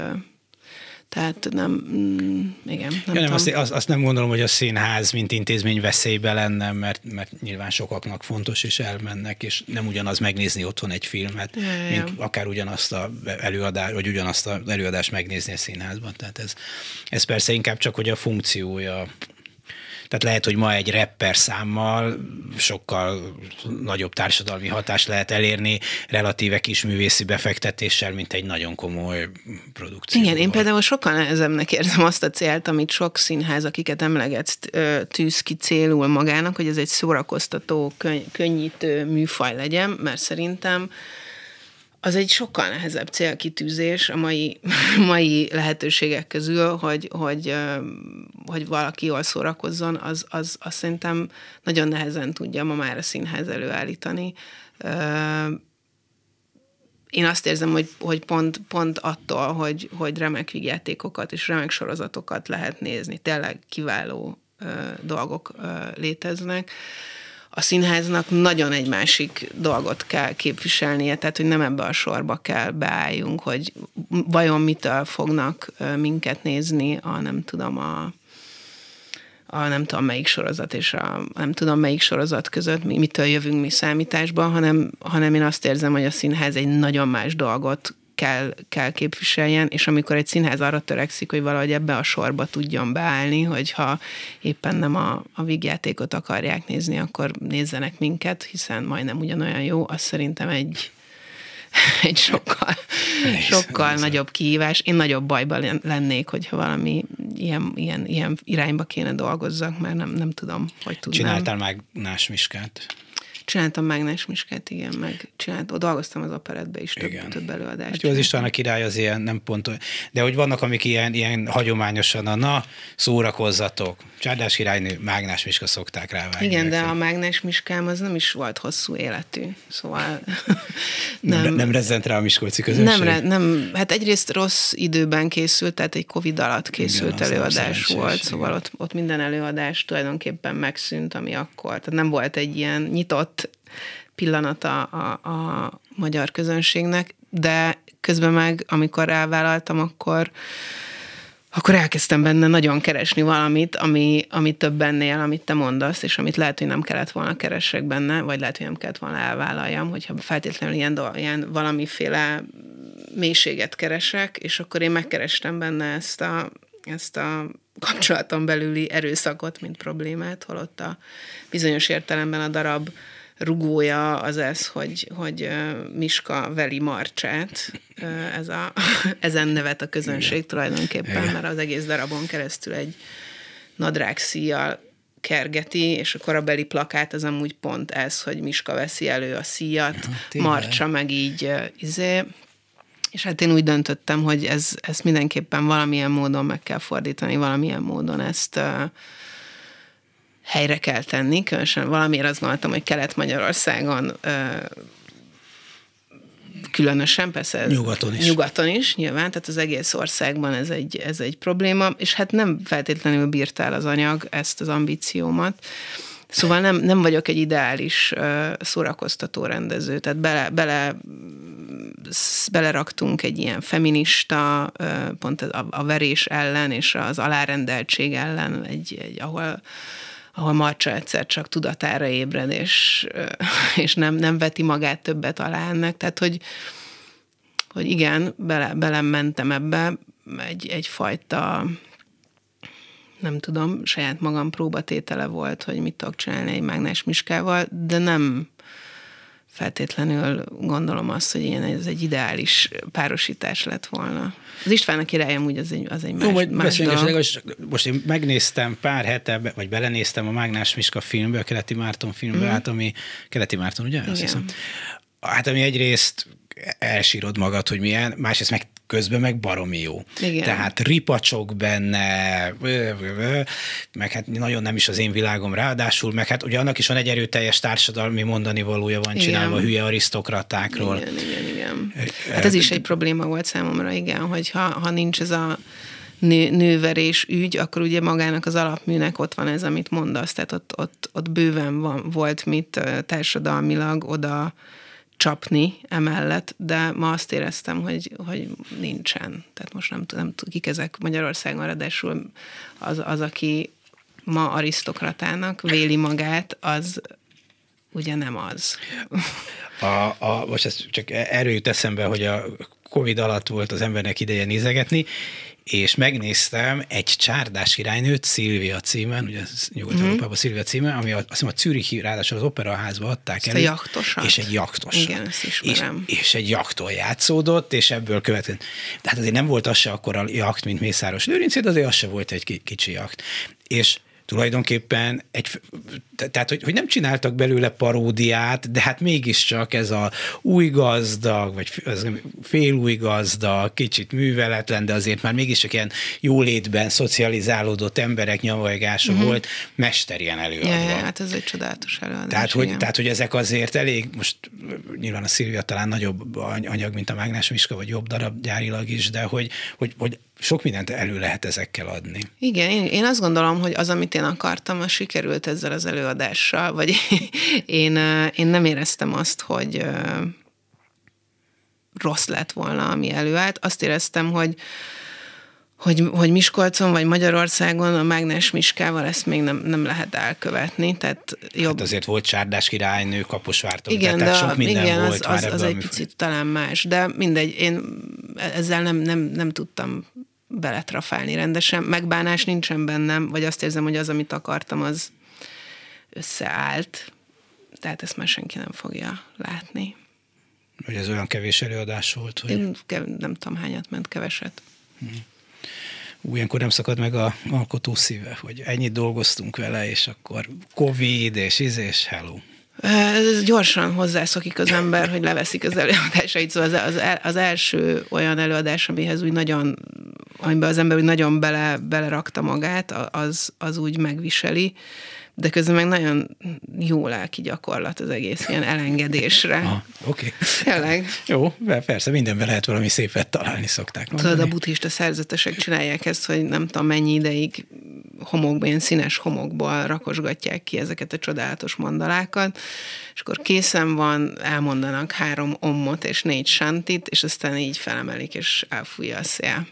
tehát nem, mm, igen. Nem, ja, nem azt, azt, azt nem gondolom, hogy a színház, mint intézmény veszélybe lenne, mert, mert nyilván sokaknak fontos, és elmennek, és nem ugyanaz megnézni otthon egy filmet, ja, ja, mint akár ugyanazt a előadás, vagy ugyanazt az előadást megnézni a színházban. Tehát ez, ez persze inkább csak, hogy a funkciója tehát lehet, hogy ma egy rapper számmal sokkal nagyobb társadalmi hatást lehet elérni relatíve kis művészi befektetéssel, mint egy nagyon komoly produkció. Igen, én például sokkal nehezebbnek érzem azt a célt, amit sok színház, akiket emlegetsz, tűz ki célul magának, hogy ez egy szórakoztató, könnyítő műfaj legyen, mert szerintem az egy sokkal nehezebb célkitűzés a mai, <laughs> mai lehetőségek közül, hogy, hogy, hogy valaki jól szórakozzon, az, az, az szerintem nagyon nehezen tudja ma már a színház előállítani. Én azt érzem, hogy, hogy pont, pont attól, hogy, hogy remek vigyátékokat és remek sorozatokat lehet nézni, tényleg kiváló dolgok léteznek, a színháznak nagyon egy másik dolgot kell képviselnie, tehát hogy nem ebbe a sorba kell beálljunk, hogy vajon mitől fognak minket nézni a nem tudom a a nem tudom melyik sorozat és a nem tudom melyik sorozat között, mi, mitől jövünk mi számításba, hanem, hanem én azt érzem, hogy a színház egy nagyon más dolgot kell, kell képviseljen, és amikor egy színház arra törekszik, hogy valahogy ebbe a sorba tudjon beállni, hogyha éppen nem a, a vígjátékot akarják nézni, akkor nézzenek minket, hiszen majdnem ugyanolyan jó, az szerintem egy, <laughs> egy sokkal, Nehéz, sokkal nehéz. nagyobb kihívás. Én nagyobb bajban lennék, hogyha valami ilyen, ilyen, ilyen irányba kéne dolgozzak, mert nem, nem tudom, hogy tudnám. Csináltál már Nás Miskát? Csináltam Mágnes Miskát, igen, meg csináltam, dolgoztam az operetbe is több, igen. több előadást. Hát jó, az István a király az ilyen nem pont, de hogy vannak, amik ilyen, ilyen hagyományosan a na, szórakozzatok. Csárdás királynő, Mágnes Miska szokták rá vágni. Igen, de a Mágnes Miskám az nem is volt hosszú életű, szóval nem. nem, nem rezzent rá a Miskolci közönség? Nem, nem, hát egyrészt rossz időben készült, tehát egy Covid alatt készült igen, előadás volt, szóval ott, ott minden előadás tulajdonképpen megszűnt, ami akkor, tehát nem volt egy ilyen nyitott pillanata a, a magyar közönségnek, de közben meg, amikor elvállaltam, akkor akkor elkezdtem benne nagyon keresni valamit, ami, ami több ennél, amit te mondasz, és amit lehet, hogy nem kellett volna keresek benne, vagy lehet, hogy nem kellett volna elvállaljam, hogyha feltétlenül ilyen, ilyen valamiféle mélységet keresek, és akkor én megkerestem benne ezt a, ezt a kapcsolaton belüli erőszakot, mint problémát, holott a bizonyos értelemben a darab rugója az ez, hogy, hogy Miska veli Marcsát, ez a, <laughs> ezen nevet a közönség Igen. tulajdonképpen, Igen. mert az egész darabon keresztül egy nadrág szíjjal kergeti, és a korabeli plakát az amúgy pont ez, hogy Miska veszi elő a szíjat, ja, Marcsa meg így izé, és hát én úgy döntöttem, hogy ez, ezt mindenképpen valamilyen módon meg kell fordítani, valamilyen módon ezt helyre kell tenni, különösen valamiért azt gondoltam, hogy Kelet-Magyarországon különösen, persze nyugaton is. nyugaton is, nyilván, tehát az egész országban ez egy, ez egy probléma, és hát nem feltétlenül bírtál az anyag ezt az ambíciómat, Szóval nem, nem vagyok egy ideális uh, szórakoztató rendező, tehát bele, bele beleraktunk egy ilyen feminista, uh, pont a, a verés ellen és az alárendeltség ellen, egy, egy ahol ahol Marcsa egyszer csak tudatára ébred, és, <laughs> és nem, nem veti magát többet alá ennek. Tehát, hogy, hogy igen, bele, belementem ebbe egy, egyfajta nem tudom, saját magam próbatétele volt, hogy mit tudok csinálni egy mágnás miskával, de nem feltétlenül gondolom azt, hogy ilyen ez egy ideális párosítás lett volna. Az István a királyom úgy az egy, az egy más, Jó, majd más dolog. Most én megnéztem pár hete, vagy belenéztem a Mágnás Miska filmbe, a Keleti Márton filmbe, mm. hát ami Keleti Márton, ugye? Azt hiszem. Hát ami egyrészt elsírod magad, hogy milyen, másrészt meg közben meg baromi jó. Igen. Tehát ripacsok benne, meg hát nagyon nem is az én világom ráadásul, meg hát ugye annak is van egy erőteljes társadalmi mondani valója van igen. csinálva hülye arisztokratákról. Igen, igen, igen. Hát ez is egy probléma volt számomra, igen, hogy ha, ha nincs ez a nő, nőverés ügy, akkor ugye magának az alapműnek ott van ez, amit mondasz, tehát ott, ott, ott bőven van, volt mit társadalmilag oda csapni emellett, de ma azt éreztem, hogy, hogy nincsen. Tehát most nem tudom, kik ezek Magyarországon, ráadásul az, az, aki ma arisztokratának véli magát, az ugye nem az. A, a, most ez csak erről jut eszembe, hogy a Covid alatt volt az embernek ideje nézegetni, és megnéztem egy csárdás királynőt, Szilvia címen, ugye Nyugat-Európában mm. Szilvia címen, ami a, azt hiszem a Zürichi, ráadásul az operaházba adták el. a És egy jaktos. Igen, ezt ismerem. És, és egy jakton játszódott, és ebből következően. De hát azért nem volt az se akkor a jakt, mint Mészáros Lőrinc, de azért az se volt egy kicsi jakt. És tulajdonképpen egy, tehát hogy, hogy nem csináltak belőle paródiát, de hát mégiscsak ez a új gazdag, vagy az fél új gazdag, kicsit műveletlen, de azért már mégiscsak ilyen jólétben szocializálódott emberek nyavajása uh-huh. volt, mesterien előadva. Ja, ja, hát ez egy csodálatos előadás. Tehát hogy, tehát, hogy ezek azért elég, most nyilván a Szilvia talán nagyobb anyag, mint a Mágnás Miska, vagy jobb darab gyárilag is, de hogy, hogy, hogy sok mindent elő lehet ezekkel adni. Igen, én, én azt gondolom, hogy az, amit én akartam, az sikerült ezzel az előadással, vagy <laughs> én, én nem éreztem azt, hogy rossz lett volna, ami előállt. Azt éreztem, hogy, hogy, hogy Miskolcon vagy Magyarországon a Mágnes Miskával ezt még nem, nem lehet elkövetni. Tehát jobb... Hát azért volt Csárdás királynő, Kaposvártól, igen, tehát de sok minden igen, volt az, az, az egy picit talán más, de mindegy, én ezzel nem, nem, nem tudtam beletrafálni rendesen. Megbánás nincsen bennem, vagy azt érzem, hogy az, amit akartam, az összeállt. Tehát ezt már senki nem fogja látni. Hogy ez olyan kevés előadás volt? Hogy... Én kev- nem tudom, hányat ment, keveset. Hmm. Ilyenkor nem szakad meg a alkotó szíve, hogy ennyit dolgoztunk vele, és akkor Covid, és izés, hello. Ez gyorsan hozzászokik az ember, hogy leveszik az előadásait, szóval az, az, az első olyan előadás, amihez úgy nagyon, amiben az ember úgy nagyon bele, belerakta magát, az, az úgy megviseli de közben meg nagyon jó lelki gyakorlat az egész, ilyen elengedésre. Oké. Okay. Tényleg. Jó, persze, mindenben lehet valami szépet találni, szokták mondani. Tudod, a buddhista szerzetesek csinálják ezt, hogy nem tudom mennyi ideig homokban, ilyen színes homokból rakosgatják ki ezeket a csodálatos mandalákat, és akkor készen van, elmondanak három ommot és négy santit, és aztán így felemelik, és elfújja a szél.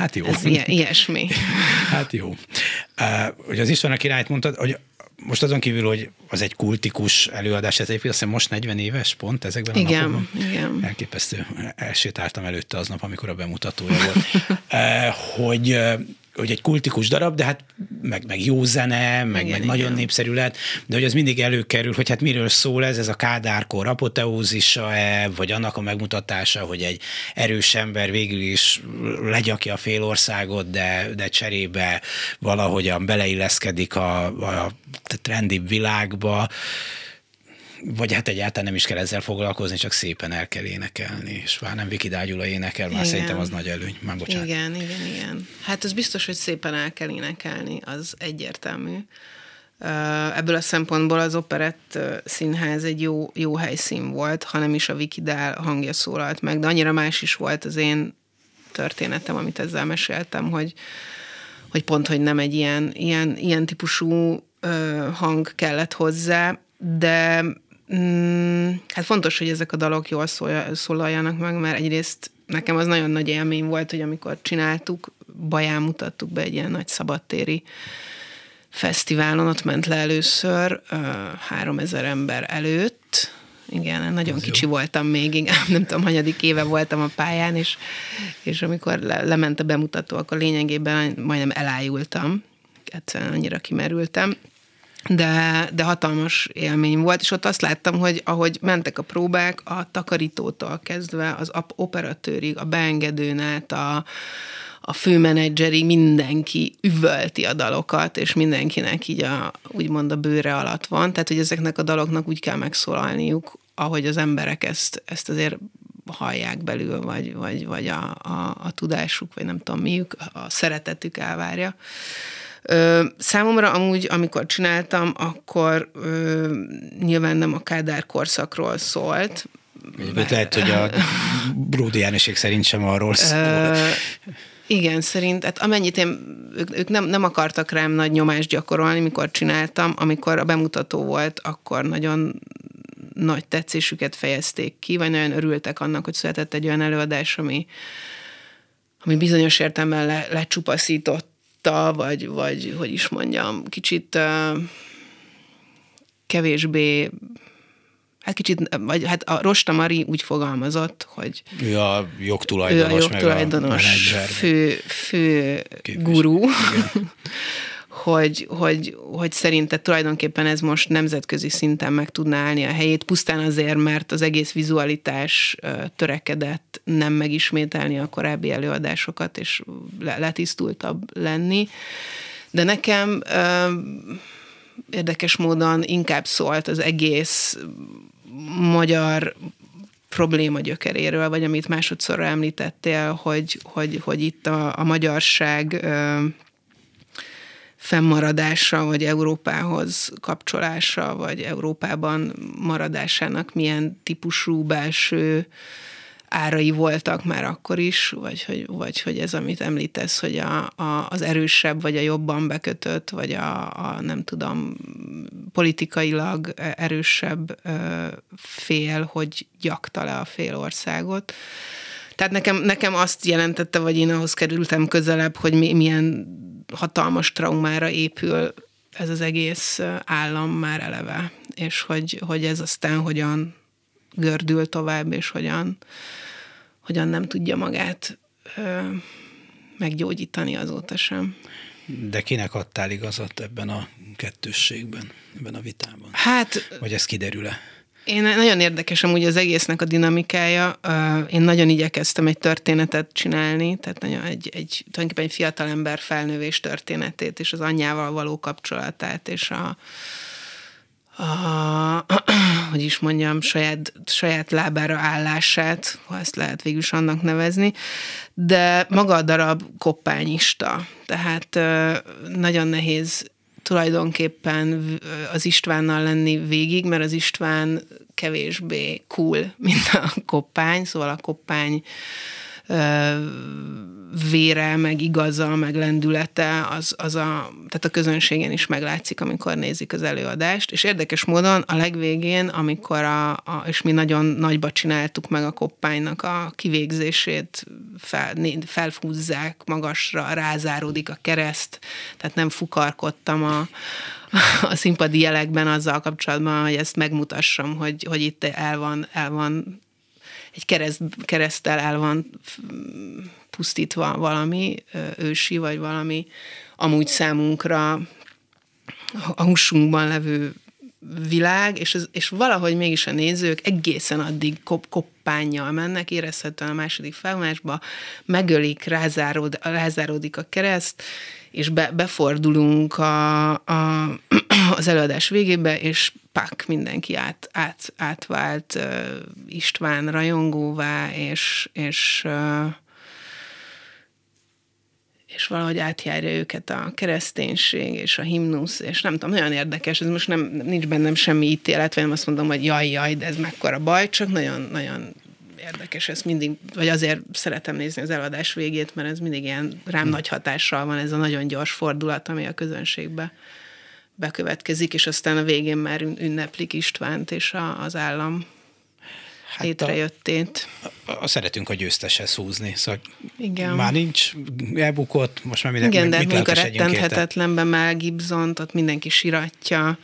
Hát jó. Ez ilyen, ilyesmi. <laughs> hát jó. Uh, hogy az István a királyt mondtad, hogy most azon kívül, hogy az egy kultikus előadás, ez egy azt hiszem most 40 éves pont ezekben igen, a napokban. Igen, Elképesztő. Elsétáltam előtte aznap, amikor a bemutatója volt. <laughs> hogy hogy egy kultikus darab, de hát meg, meg jó zene, meg, igen, meg igen. nagyon népszerű lett, de hogy az mindig előkerül, hogy hát miről szól ez, ez a kádárkor apoteózisa-e, vagy annak a megmutatása, hogy egy erős ember végül is legyakja a fél országot, de, de cserébe valahogyan beleilleszkedik a, a trendi világba, vagy hát egyáltalán nem is kell ezzel foglalkozni, csak szépen el kell énekelni, és már nem Viki Dágyula énekel, már igen. szerintem az nagy előny. Már bocsánat. Igen, igen, igen. Hát az biztos, hogy szépen el kell énekelni, az egyértelmű. Ebből a szempontból az operett színház egy jó, jó helyszín volt, hanem is a Viki Dál hangja szólalt meg, de annyira más is volt az én történetem, amit ezzel meséltem, hogy, hogy pont, hogy nem egy ilyen, ilyen, ilyen típusú ö, hang kellett hozzá, de mm, hát fontos, hogy ezek a dalok jól szólaljanak meg, mert egyrészt nekem az nagyon nagy élmény volt, hogy amikor csináltuk, Baján mutattuk be egy ilyen nagy szabadtéri fesztiválon, ott ment le először, három ezer ember előtt, igen, nagyon Az kicsi jó. voltam még, igen, <laughs> nem tudom, hanyadik éve voltam a pályán, és, és amikor le, lement a bemutató, akkor lényegében majdnem elájultam, egyszerűen annyira kimerültem, de, de hatalmas élmény volt, és ott azt láttam, hogy ahogy mentek a próbák, a takarítótól kezdve az operatőrig, a beengedőn át, a, a főmenedzseri mindenki üvölti a dalokat, és mindenkinek így a, úgymond a bőre alatt van, tehát hogy ezeknek a daloknak úgy kell megszólalniuk, ahogy az emberek ezt, ezt azért hallják belül, vagy, vagy, vagy a, a, a tudásuk, vagy nem tudom miük, a szeretetük elvárja. Ö, számomra amúgy, amikor csináltam, akkor ö, nyilván nem a Kádár korszakról szólt. Mert... Lehet, hogy a Bródi Jánoség szerint sem arról szól. Igen, szerint, hát amennyit én, ők, ők nem, nem akartak rám nagy nyomást gyakorolni, mikor csináltam, amikor a bemutató volt, akkor nagyon nagy tetszésüket fejezték ki, vagy nagyon örültek annak, hogy született egy olyan előadás, ami, ami bizonyos értelemben le, lecsupaszította, vagy, vagy hogy is mondjam, kicsit kevésbé hát kicsit, vagy hát a Rosta Mari úgy fogalmazott, hogy ő a jogtulajdonos, ő a jogtulajdonos meg a fő, fő guru, <laughs> hogy, hogy, hogy szerinte tulajdonképpen ez most nemzetközi szinten meg tudná állni a helyét, pusztán azért, mert az egész vizualitás törekedett nem megismételni a korábbi előadásokat, és letisztultabb lenni. De nekem érdekes módon inkább szólt az egész magyar probléma gyökeréről, vagy amit másodszorra említettél, hogy, hogy, hogy itt a, a magyarság fennmaradása, vagy Európához kapcsolása, vagy Európában maradásának milyen típusú belső árai voltak már akkor is, vagy hogy, vagy hogy ez, amit említesz, hogy a, a, az erősebb, vagy a jobban bekötött, vagy a, a nem tudom, politikailag erősebb fél, hogy gyakta le a fél országot. Tehát nekem, nekem azt jelentette, vagy én ahhoz kerültem közelebb, hogy mi, milyen hatalmas traumára épül ez az egész állam már eleve, és hogy, hogy ez aztán hogyan gördül tovább, és hogyan, hogyan nem tudja magát ö, meggyógyítani azóta sem. De kinek adtál igazat ebben a kettősségben, ebben a vitában? Hát... Vagy ez kiderül-e? Én nagyon érdekes amúgy az egésznek a dinamikája. Én nagyon igyekeztem egy történetet csinálni, tehát nagyon egy, egy tulajdonképpen egy fiatalember felnővés történetét, és az anyjával való kapcsolatát, és a, a, <clears throat> hogy is mondjam, saját, saját lábára állását, ha ezt lehet végül is annak nevezni, de maga a darab koppányista, tehát nagyon nehéz tulajdonképpen az Istvánnal lenni végig, mert az István kevésbé cool, <laughs> mint a koppány, szóval a koppány vére, meg igaza, meg lendülete, az, az a, tehát a közönségen is meglátszik, amikor nézik az előadást, és érdekes módon a legvégén, amikor a, a és mi nagyon nagyba csináltuk meg a koppánynak a kivégzését, fel, felfúzzák magasra, rázáródik a kereszt, tehát nem fukarkodtam a, a színpadi jelekben azzal kapcsolatban, hogy ezt megmutassam, hogy, hogy itt el van, el van egy kereszt, keresztel el van pusztítva valami ősi, vagy valami amúgy számunkra a húsunkban levő világ, és, ez, és valahogy mégis a nézők egészen addig kop, koppányjal mennek, érezhetően a második felvonásba, megölik, rázárod, rázáródik a kereszt, és be, befordulunk a, a, <clears throat> az előadás végébe, és pak, mindenki át, át, átvált uh, István rajongóvá, és, és uh, és valahogy átjárja őket a kereszténység és a himnusz, és nem tudom, nagyon érdekes, ez most nem, nincs bennem semmi ítélet, vagy nem azt mondom, hogy jaj, jaj, de ez mekkora baj, csak nagyon, nagyon érdekes, ez mindig, vagy azért szeretem nézni az eladás végét, mert ez mindig ilyen rám hmm. nagy hatással van, ez a nagyon gyors fordulat, ami a közönségbe bekövetkezik, és aztán a végén már ünneplik Istvánt és a, az állam hát létrejöttét. A, a, a szeretünk a győzteshez húzni, szóval Igen. már nincs elbukott, most már minden, Igen, de mit a rettenthetetlenben Mel Gibson, ott mindenki siratja,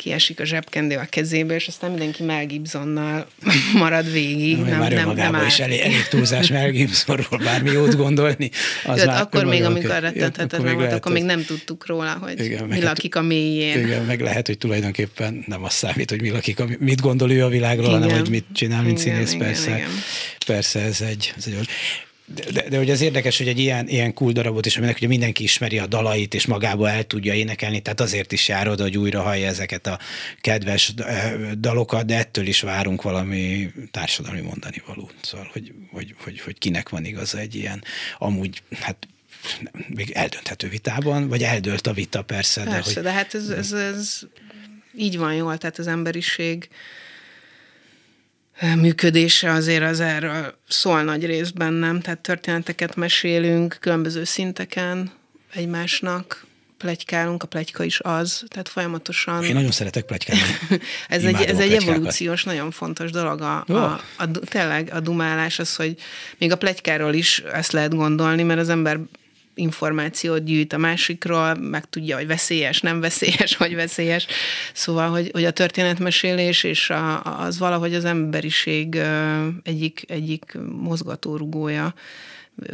kiesik a zsebkendő a kezébe, és aztán mindenki Mel Gibsonnal <laughs> marad végig. Nem, már nem, nem áll. is elég, elég túlzás Mel Gibsonról bármi jót gondolni. Az Jött, már akkor még, amikor rettenthetetlen volt, akkor még nem tudtuk róla, hogy igen, mi lakik a mélyén. Igen, meg lehet, hogy tulajdonképpen nem az számít, hogy mi lakik, mit gondol ő a világról, hanem hogy mit csinál, mint igen, színész, igen, persze. Igen. Persze, ez egy, ez egy de, de, de hogy az érdekes, hogy egy ilyen, ilyen cool darabot is, aminek ugye mindenki ismeri a dalait, és magába el tudja énekelni, tehát azért is jár oda, hogy újra hallja ezeket a kedves dalokat, de ettől is várunk valami társadalmi mondani valót. Szóval, hogy, hogy, hogy, hogy kinek van igaza egy ilyen, amúgy, hát még eldönthető vitában, vagy eldőlt a vita persze. Persze, de, hogy, de hát ez, ez, ez így van jól, tehát az emberiség működése azért az erről szól nagy részben, nem? Tehát történeteket mesélünk különböző szinteken egymásnak, plegykálunk, a plegyka is az, tehát folyamatosan... Én nagyon szeretek plegykálni. <laughs> ez egy, ez egy evolúciós, nagyon fontos dolog. A, a, a, a, tényleg a dumálás az, hogy még a plegykáról is ezt lehet gondolni, mert az ember információt gyűjt a másikról, meg tudja, hogy veszélyes, nem veszélyes, <laughs> vagy veszélyes. Szóval, hogy, hogy a történetmesélés és a, az valahogy az emberiség egyik, egyik mozgatórugója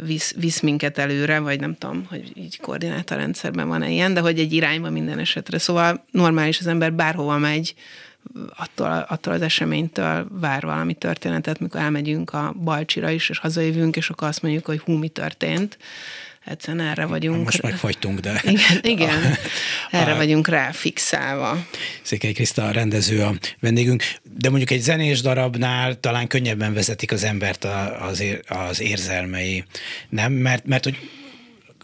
visz, visz minket előre, vagy nem tudom, hogy így koordinátorrendszerben van-e ilyen, de hogy egy irányba minden esetre. Szóval normális az ember bárhova megy, attól, attól az eseménytől vár valami történetet, mikor elmegyünk a Balcsira is, és hazajövünk, és akkor azt mondjuk, hogy hú, mi történt egyszerűen erre vagyunk. Most megfagytunk, de... Igen, igen <laughs> a, erre a, vagyunk rá fixálva. Székely Kriszta a rendező a vendégünk, de mondjuk egy zenés darabnál talán könnyebben vezetik az embert az, az érzelmei, nem? Mert, mert hogy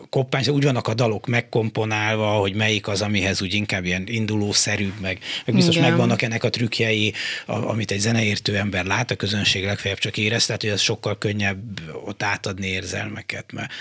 koppány, úgy vannak a dalok megkomponálva, hogy melyik az, amihez úgy inkább ilyen indulószerűbb, meg, meg biztos Igen. megvannak ennek a trükkjei, amit egy zeneértő ember lát, a közönség legfeljebb csak érez, tehát hogy ez sokkal könnyebb ott átadni érzelmeket, mert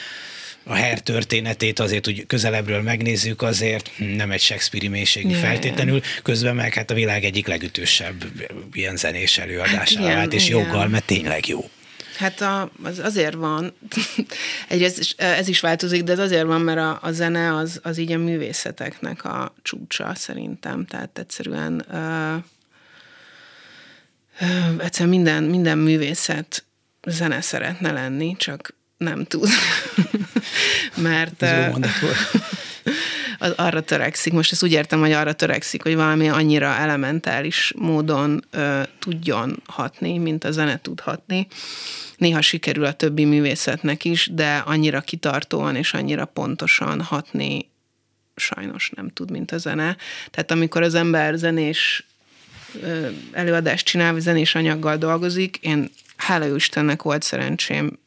a Her történetét azért úgy közelebbről megnézzük, azért nem egy Shakespeare mélységi yeah, feltétlenül, közben meg hát a világ egyik legütősebb ilyen zenés előadásává hát, vált, és igen. joggal, mert tényleg jó. Hát a, az azért van, <laughs> egyrészt ez is változik, de ez azért van, mert a, a zene az, az így a művészeteknek a csúcsa szerintem. Tehát egyszerűen ö, ö, egyszerűen minden, minden művészet zene szeretne lenni, csak nem tud. <laughs> Mert <laughs> az arra törekszik, most ezt úgy értem, hogy arra törekszik, hogy valami annyira elementális módon ö, tudjon hatni, mint a zene tud hatni. Néha sikerül a többi művészetnek is, de annyira kitartóan és annyira pontosan hatni sajnos nem tud, mint a zene. Tehát amikor az ember zenés előadást csinál, zenés anyaggal dolgozik, én hála Istennek volt szerencsém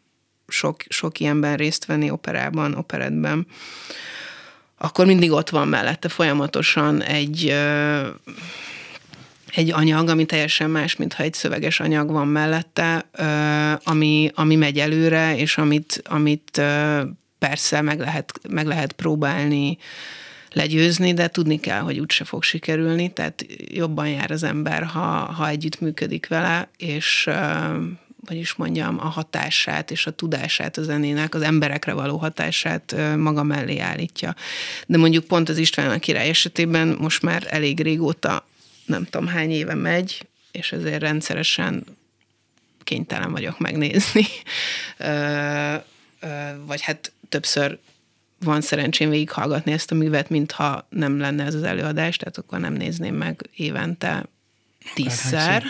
sok, sok ilyenben részt venni operában, operetben, akkor mindig ott van mellette folyamatosan egy egy anyag, ami teljesen más, mintha egy szöveges anyag van mellette, ami, ami megy előre, és amit, amit persze meg lehet, meg lehet próbálni legyőzni, de tudni kell, hogy úgyse fog sikerülni, tehát jobban jár az ember, ha, ha együtt működik vele, és hogy is mondjam, a hatását és a tudását a zenének, az emberekre való hatását maga mellé állítja. De mondjuk pont az István a király esetében most már elég régóta, nem tudom hány éve megy, és ezért rendszeresen kénytelen vagyok megnézni. Vagy hát többször van szerencsém végighallgatni ezt a művet, mintha nem lenne ez az előadás, tehát akkor nem nézném meg évente tízszer.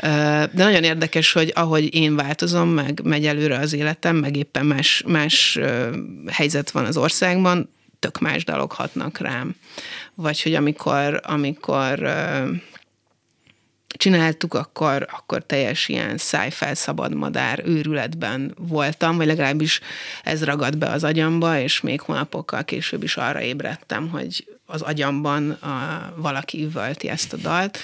De nagyon érdekes, hogy ahogy én változom, meg megy előre az életem, meg éppen más, más helyzet van az országban, tök más dalok hatnak rám. Vagy hogy amikor, amikor csináltuk, akkor, akkor teljes ilyen szájfel szabadmadár őrületben voltam, vagy legalábbis ez ragad be az agyamba, és még hónapokkal később is arra ébredtem, hogy az agyamban a, valaki üvölti ezt a dalt,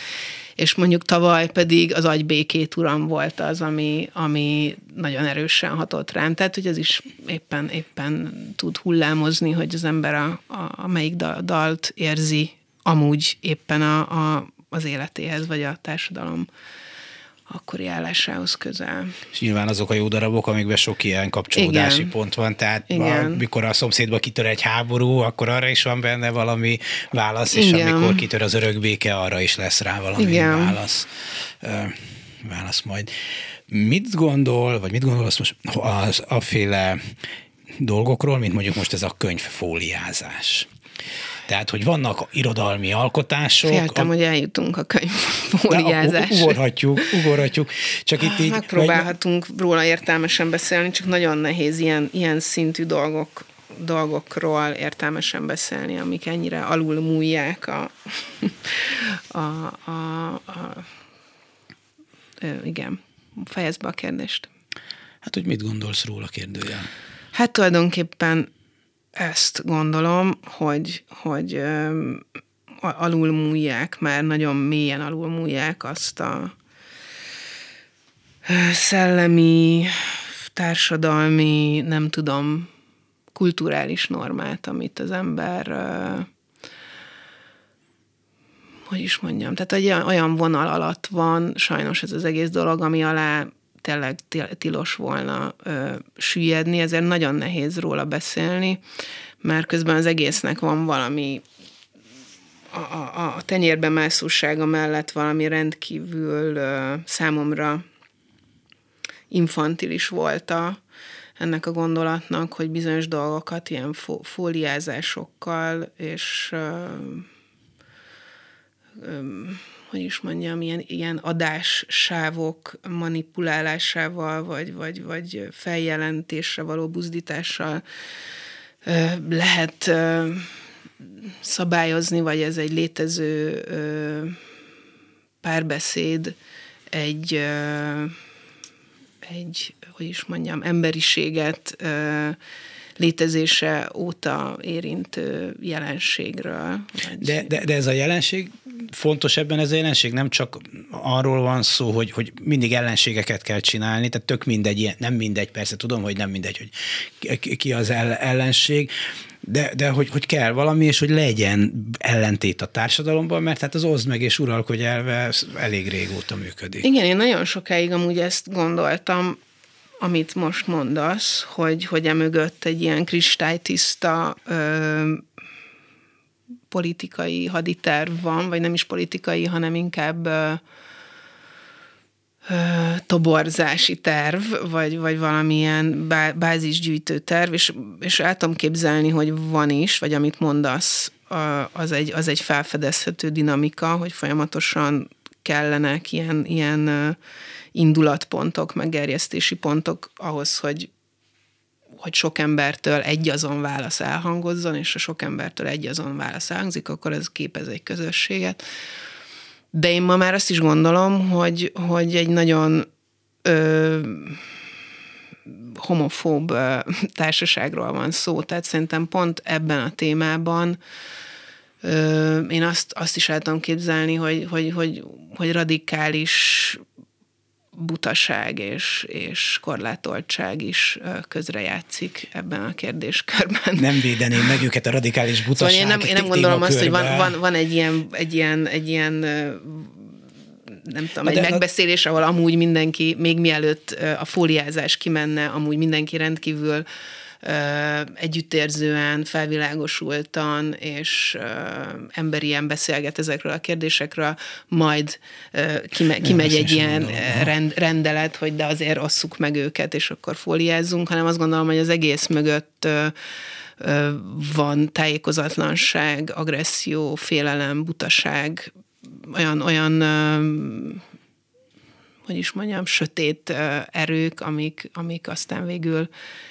és mondjuk tavaly pedig az agybékét uram volt az, ami, ami nagyon erősen hatott rám. Tehát, hogy ez is éppen, éppen tud hullámozni, hogy az ember a, a, a melyik dalt érzi amúgy éppen a, a, az életéhez, vagy a társadalom akkori állásához közel. És nyilván azok a jó darabok, amikben sok ilyen kapcsolódási Igen. pont van, tehát Igen. mikor a szomszédba kitör egy háború, akkor arra is van benne valami válasz, és Igen. amikor kitör az örökbéke, arra is lesz rá valami Igen. válasz. válasz majd. Mit gondol, vagy mit gondolsz most az aféle dolgokról, mint mondjuk most ez a könyvfóliázás? Tehát, hogy vannak irodalmi alkotások. Féltem, a... hogy eljutunk a könyvfóliázásra. Ugorhatjuk, ugorhatjuk. Csak itt így... Megpróbálhatunk vagy... róla értelmesen beszélni, csak nagyon nehéz ilyen, ilyen szintű dolgok dolgokról értelmesen beszélni, amik ennyire alul múlják <laughs> a, a, a, a igen, fejezd be a kérdést. Hát, hogy mit gondolsz róla kérdőjel? Hát tulajdonképpen ezt gondolom, hogy, hogy alulmúlják, már nagyon mélyen alulmúlják azt a szellemi, társadalmi, nem tudom, kulturális normát, amit az ember hogy is mondjam, tehát egy olyan vonal alatt van sajnos ez az egész dolog, ami alá tényleg tilos volna ö, süllyedni, ezért nagyon nehéz róla beszélni, mert közben az egésznek van valami a, a, a tenyérben mászósága mellett valami rendkívül ö, számomra infantilis volt a, ennek a gondolatnak, hogy bizonyos dolgokat ilyen fó, fóliázásokkal és ö, ö, hogy is mondjam, ilyen, ilyen adássávok manipulálásával, vagy, vagy, vagy feljelentésre való buzdítással lehet szabályozni, vagy ez egy létező párbeszéd, egy, egy, hogy is mondjam, emberiséget létezése óta érintő jelenségről. De, de, de ez a jelenség, fontos ebben ez a jelenség, nem csak arról van szó, hogy, hogy mindig ellenségeket kell csinálni, tehát tök mindegy, nem mindegy, persze tudom, hogy nem mindegy, hogy ki az ellenség, de, de hogy, hogy kell valami, és hogy legyen ellentét a társadalomban, mert hát az oszd meg és uralkodj elve elég régóta működik. Igen, én nagyon sokáig amúgy ezt gondoltam, amit most mondasz, hogy, hogy emögött egy ilyen kristálytiszta ö, politikai haditerv van, vagy nem is politikai, hanem inkább ö, toborzási terv, vagy, vagy valamilyen bá, bázisgyűjtő terv, és, és el tudom képzelni, hogy van is, vagy amit mondasz, az egy, az egy felfedezhető dinamika, hogy folyamatosan kellenek ilyen, ilyen indulatpontok, meggerjesztési pontok ahhoz, hogy hogy sok embertől egy azon válasz elhangozzon, és a sok embertől egy azon válasz elhangzik, akkor ez képez egy közösséget. De én ma már azt is gondolom, hogy, hogy egy nagyon ö, homofób ö, társaságról van szó. Tehát szerintem pont ebben a témában ö, én azt, azt is el tudom képzelni, hogy, hogy, hogy, hogy radikális butaság és, és korlátoltság is közrejátszik ebben a kérdéskörben. Nem védeném meg őket a radikális butaság. Szóval én nem, én nem gondolom azt, hogy van, van, van egy ilyen, egy ilyen, egy ilyen nem tudom, Na egy de, megbeszélés, ahol amúgy mindenki, még mielőtt a fóliázás kimenne, amúgy mindenki rendkívül együttérzően, felvilágosultan és emberien beszélget ezekről a kérdésekről, majd kime, kimegy egy ilyen rend, rendelet, hogy de azért osszuk meg őket, és akkor fóliázzunk, hanem azt gondolom, hogy az egész mögött van tájékozatlanság, agresszió, félelem, butaság, olyan, olyan hogy is mondjam, sötét erők, amik, amik aztán végül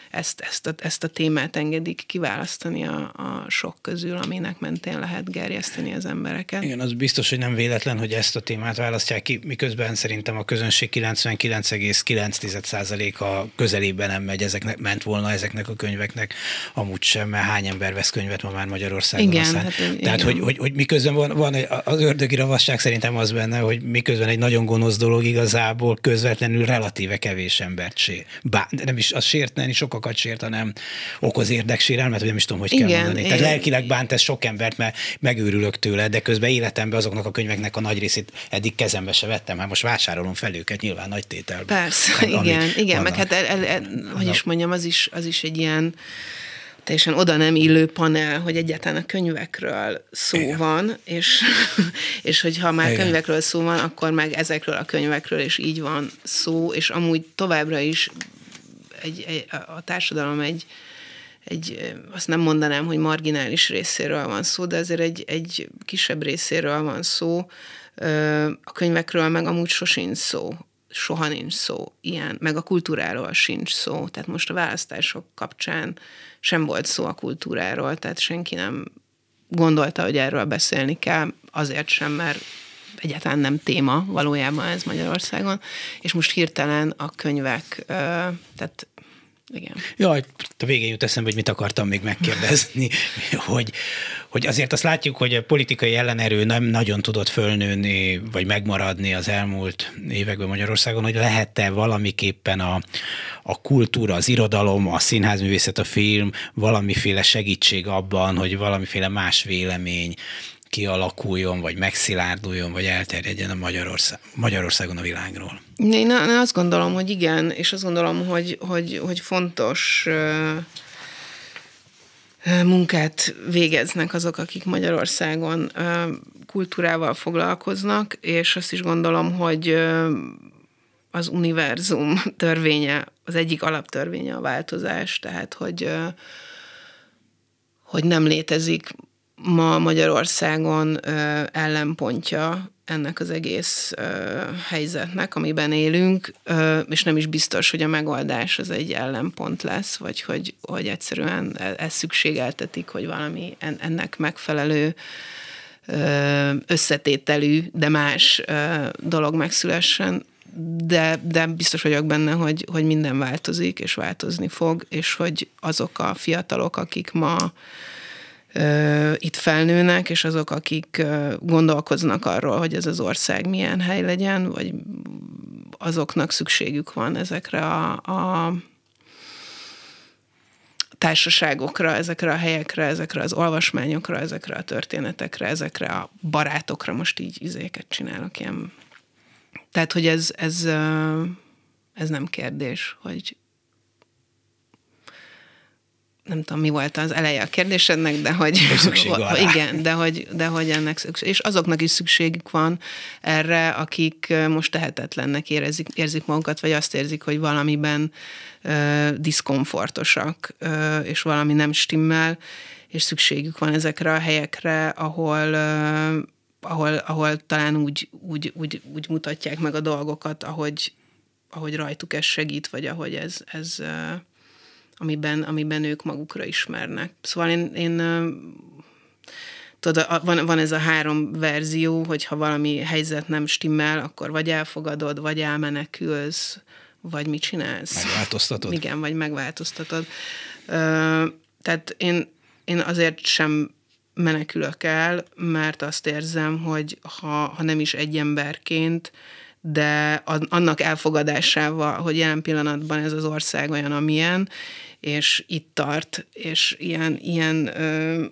ezt, ezt, a, ezt a témát engedik kiválasztani a, a sok közül, aminek mentén lehet gerjeszteni az embereket. Igen, az biztos, hogy nem véletlen, hogy ezt a témát választják ki, miközben szerintem a közönség 99,9%-a közelében nem megy, ezeknek, ment volna ezeknek a könyveknek, amúgy sem, mert hány ember vesz könyvet ma már Magyarországon. Igen, aztán. hát, Tehát, igen. Hogy, hogy, hogy miközben van, van az ördögi ravasság szerintem az benne, hogy miközben egy nagyon gonosz dolog igazából közvetlenül relatíve kevés embert sér. Bár, nem is az sérteni, sokakat sért, hanem okoz érdeksérelmet, vagy nem is tudom, hogy kell Igen, mondani. Tehát lelkileg bánt ez sok embert, mert megőrülök tőle, de közben életemben azoknak a könyveknek a nagy részét eddig kezembe se vettem, hát most vásárolom fel őket nyilván nagy tételben. Persze, meg, igen, igen, meg hát el, el, el, hogy is mondjam, az is, az is egy ilyen teljesen oda nem illő panel, hogy egyáltalán a könyvekről szó Igen. van, és, <laughs> és hogyha már Igen. könyvekről szó van, akkor meg ezekről a könyvekről is így van szó, és amúgy továbbra is egy, egy, a társadalom egy, egy, azt nem mondanám, hogy marginális részéről van szó, de azért egy, egy kisebb részéről van szó, a könyvekről meg amúgy sosincs szó soha nincs szó ilyen, meg a kultúráról sincs szó. Tehát most a választások kapcsán sem volt szó a kultúráról, tehát senki nem gondolta, hogy erről beszélni kell, azért sem, mert egyáltalán nem téma valójában ez Magyarországon, és most hirtelen a könyvek, tehát igen. Jaj, a végén jut eszembe, hogy mit akartam még megkérdezni, <laughs> hogy, hogy azért azt látjuk, hogy a politikai ellenerő nem nagyon tudott fölnőni, vagy megmaradni az elmúlt években Magyarországon, hogy lehet-e valamiképpen a, a kultúra, az irodalom, a színházművészet, a film valamiféle segítség abban, hogy valamiféle más vélemény kialakuljon, vagy megszilárduljon, vagy elterjedjen a Magyarország, Magyarországon a világról? Én, én azt gondolom, hogy igen, és azt gondolom, hogy, hogy, hogy fontos munkát végeznek azok, akik Magyarországon kultúrával foglalkoznak, és azt is gondolom, hogy az univerzum <laughs> törvénye, az egyik alaptörvénye a változás, tehát hogy, hogy nem létezik ma Magyarországon ellenpontja ennek az egész helyzetnek, amiben élünk, és nem is biztos, hogy a megoldás az egy ellenpont lesz, vagy hogy, hogy egyszerűen e, ez szükségeltetik, hogy valami ennek megfelelő összetételű, de más dolog megszülessen, de, de biztos vagyok benne, hogy, hogy minden változik, és változni fog, és hogy azok a fiatalok, akik ma itt felnőnek, és azok, akik gondolkoznak arról, hogy ez az ország milyen hely legyen, vagy azoknak szükségük van ezekre a, a társaságokra, ezekre a helyekre, ezekre az olvasmányokra, ezekre a történetekre, ezekre a barátokra, most így izéket csinálok ilyen. Tehát, hogy ez, ez, ez nem kérdés, hogy nem tudom, mi volt az eleje a kérdésednek, de hogy... Van <laughs> Igen, de hogy, de hogy ennek szükség. És azoknak is szükségük van erre, akik most tehetetlennek érezik, érzik magukat, vagy azt érzik, hogy valamiben uh, diszkomfortosak, uh, és valami nem stimmel, és szükségük van ezekre a helyekre, ahol uh, ahol, ahol talán úgy, úgy, úgy, úgy mutatják meg a dolgokat, ahogy, ahogy rajtuk ez segít, vagy ahogy ez, ez amiben, amiben ők magukra ismernek. Szóval én, én tudod, van, van ez a három verzió, hogy ha valami helyzet nem stimmel, akkor vagy elfogadod, vagy elmenekülsz, vagy mit csinálsz. Megváltoztatod. Igen, vagy megváltoztatod. Tehát én, én azért sem menekülök el, mert azt érzem, hogy ha, ha nem is egy emberként, de annak elfogadásával, hogy jelen pillanatban ez az ország olyan, amilyen, és itt tart, és ilyen, ilyen ö,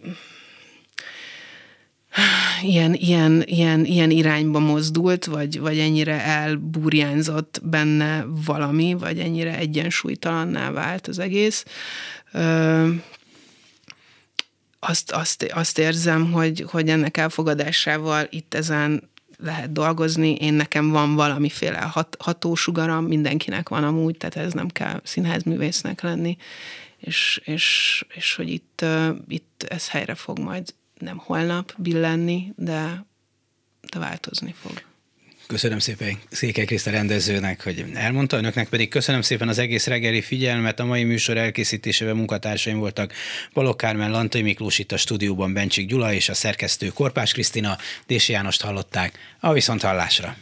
ilyen, ilyen, ilyen, ilyen irányba mozdult, vagy, vagy ennyire elburjánzott benne valami, vagy ennyire egyensúlytalanná vált az egész. Ö, azt, azt, azt érzem, hogy, hogy ennek elfogadásával itt ezen lehet dolgozni, én nekem van valamiféle hat, hatósugaram, mindenkinek van amúgy, tehát ez nem kell színházművésznek lenni, és, és, és hogy itt, itt ez helyre fog majd nem holnap billenni, de, de változni fog. Köszönöm szépen Székely Kriszta rendezőnek, hogy elmondta, önöknek pedig köszönöm szépen az egész reggeli figyelmet. A mai műsor elkészítésében munkatársaim voltak Balok Kármán, Lantai Miklós itt a stúdióban Bencsik Gyula és a szerkesztő Korpás Krisztina, Dési Jánost hallották. A viszont hallásra!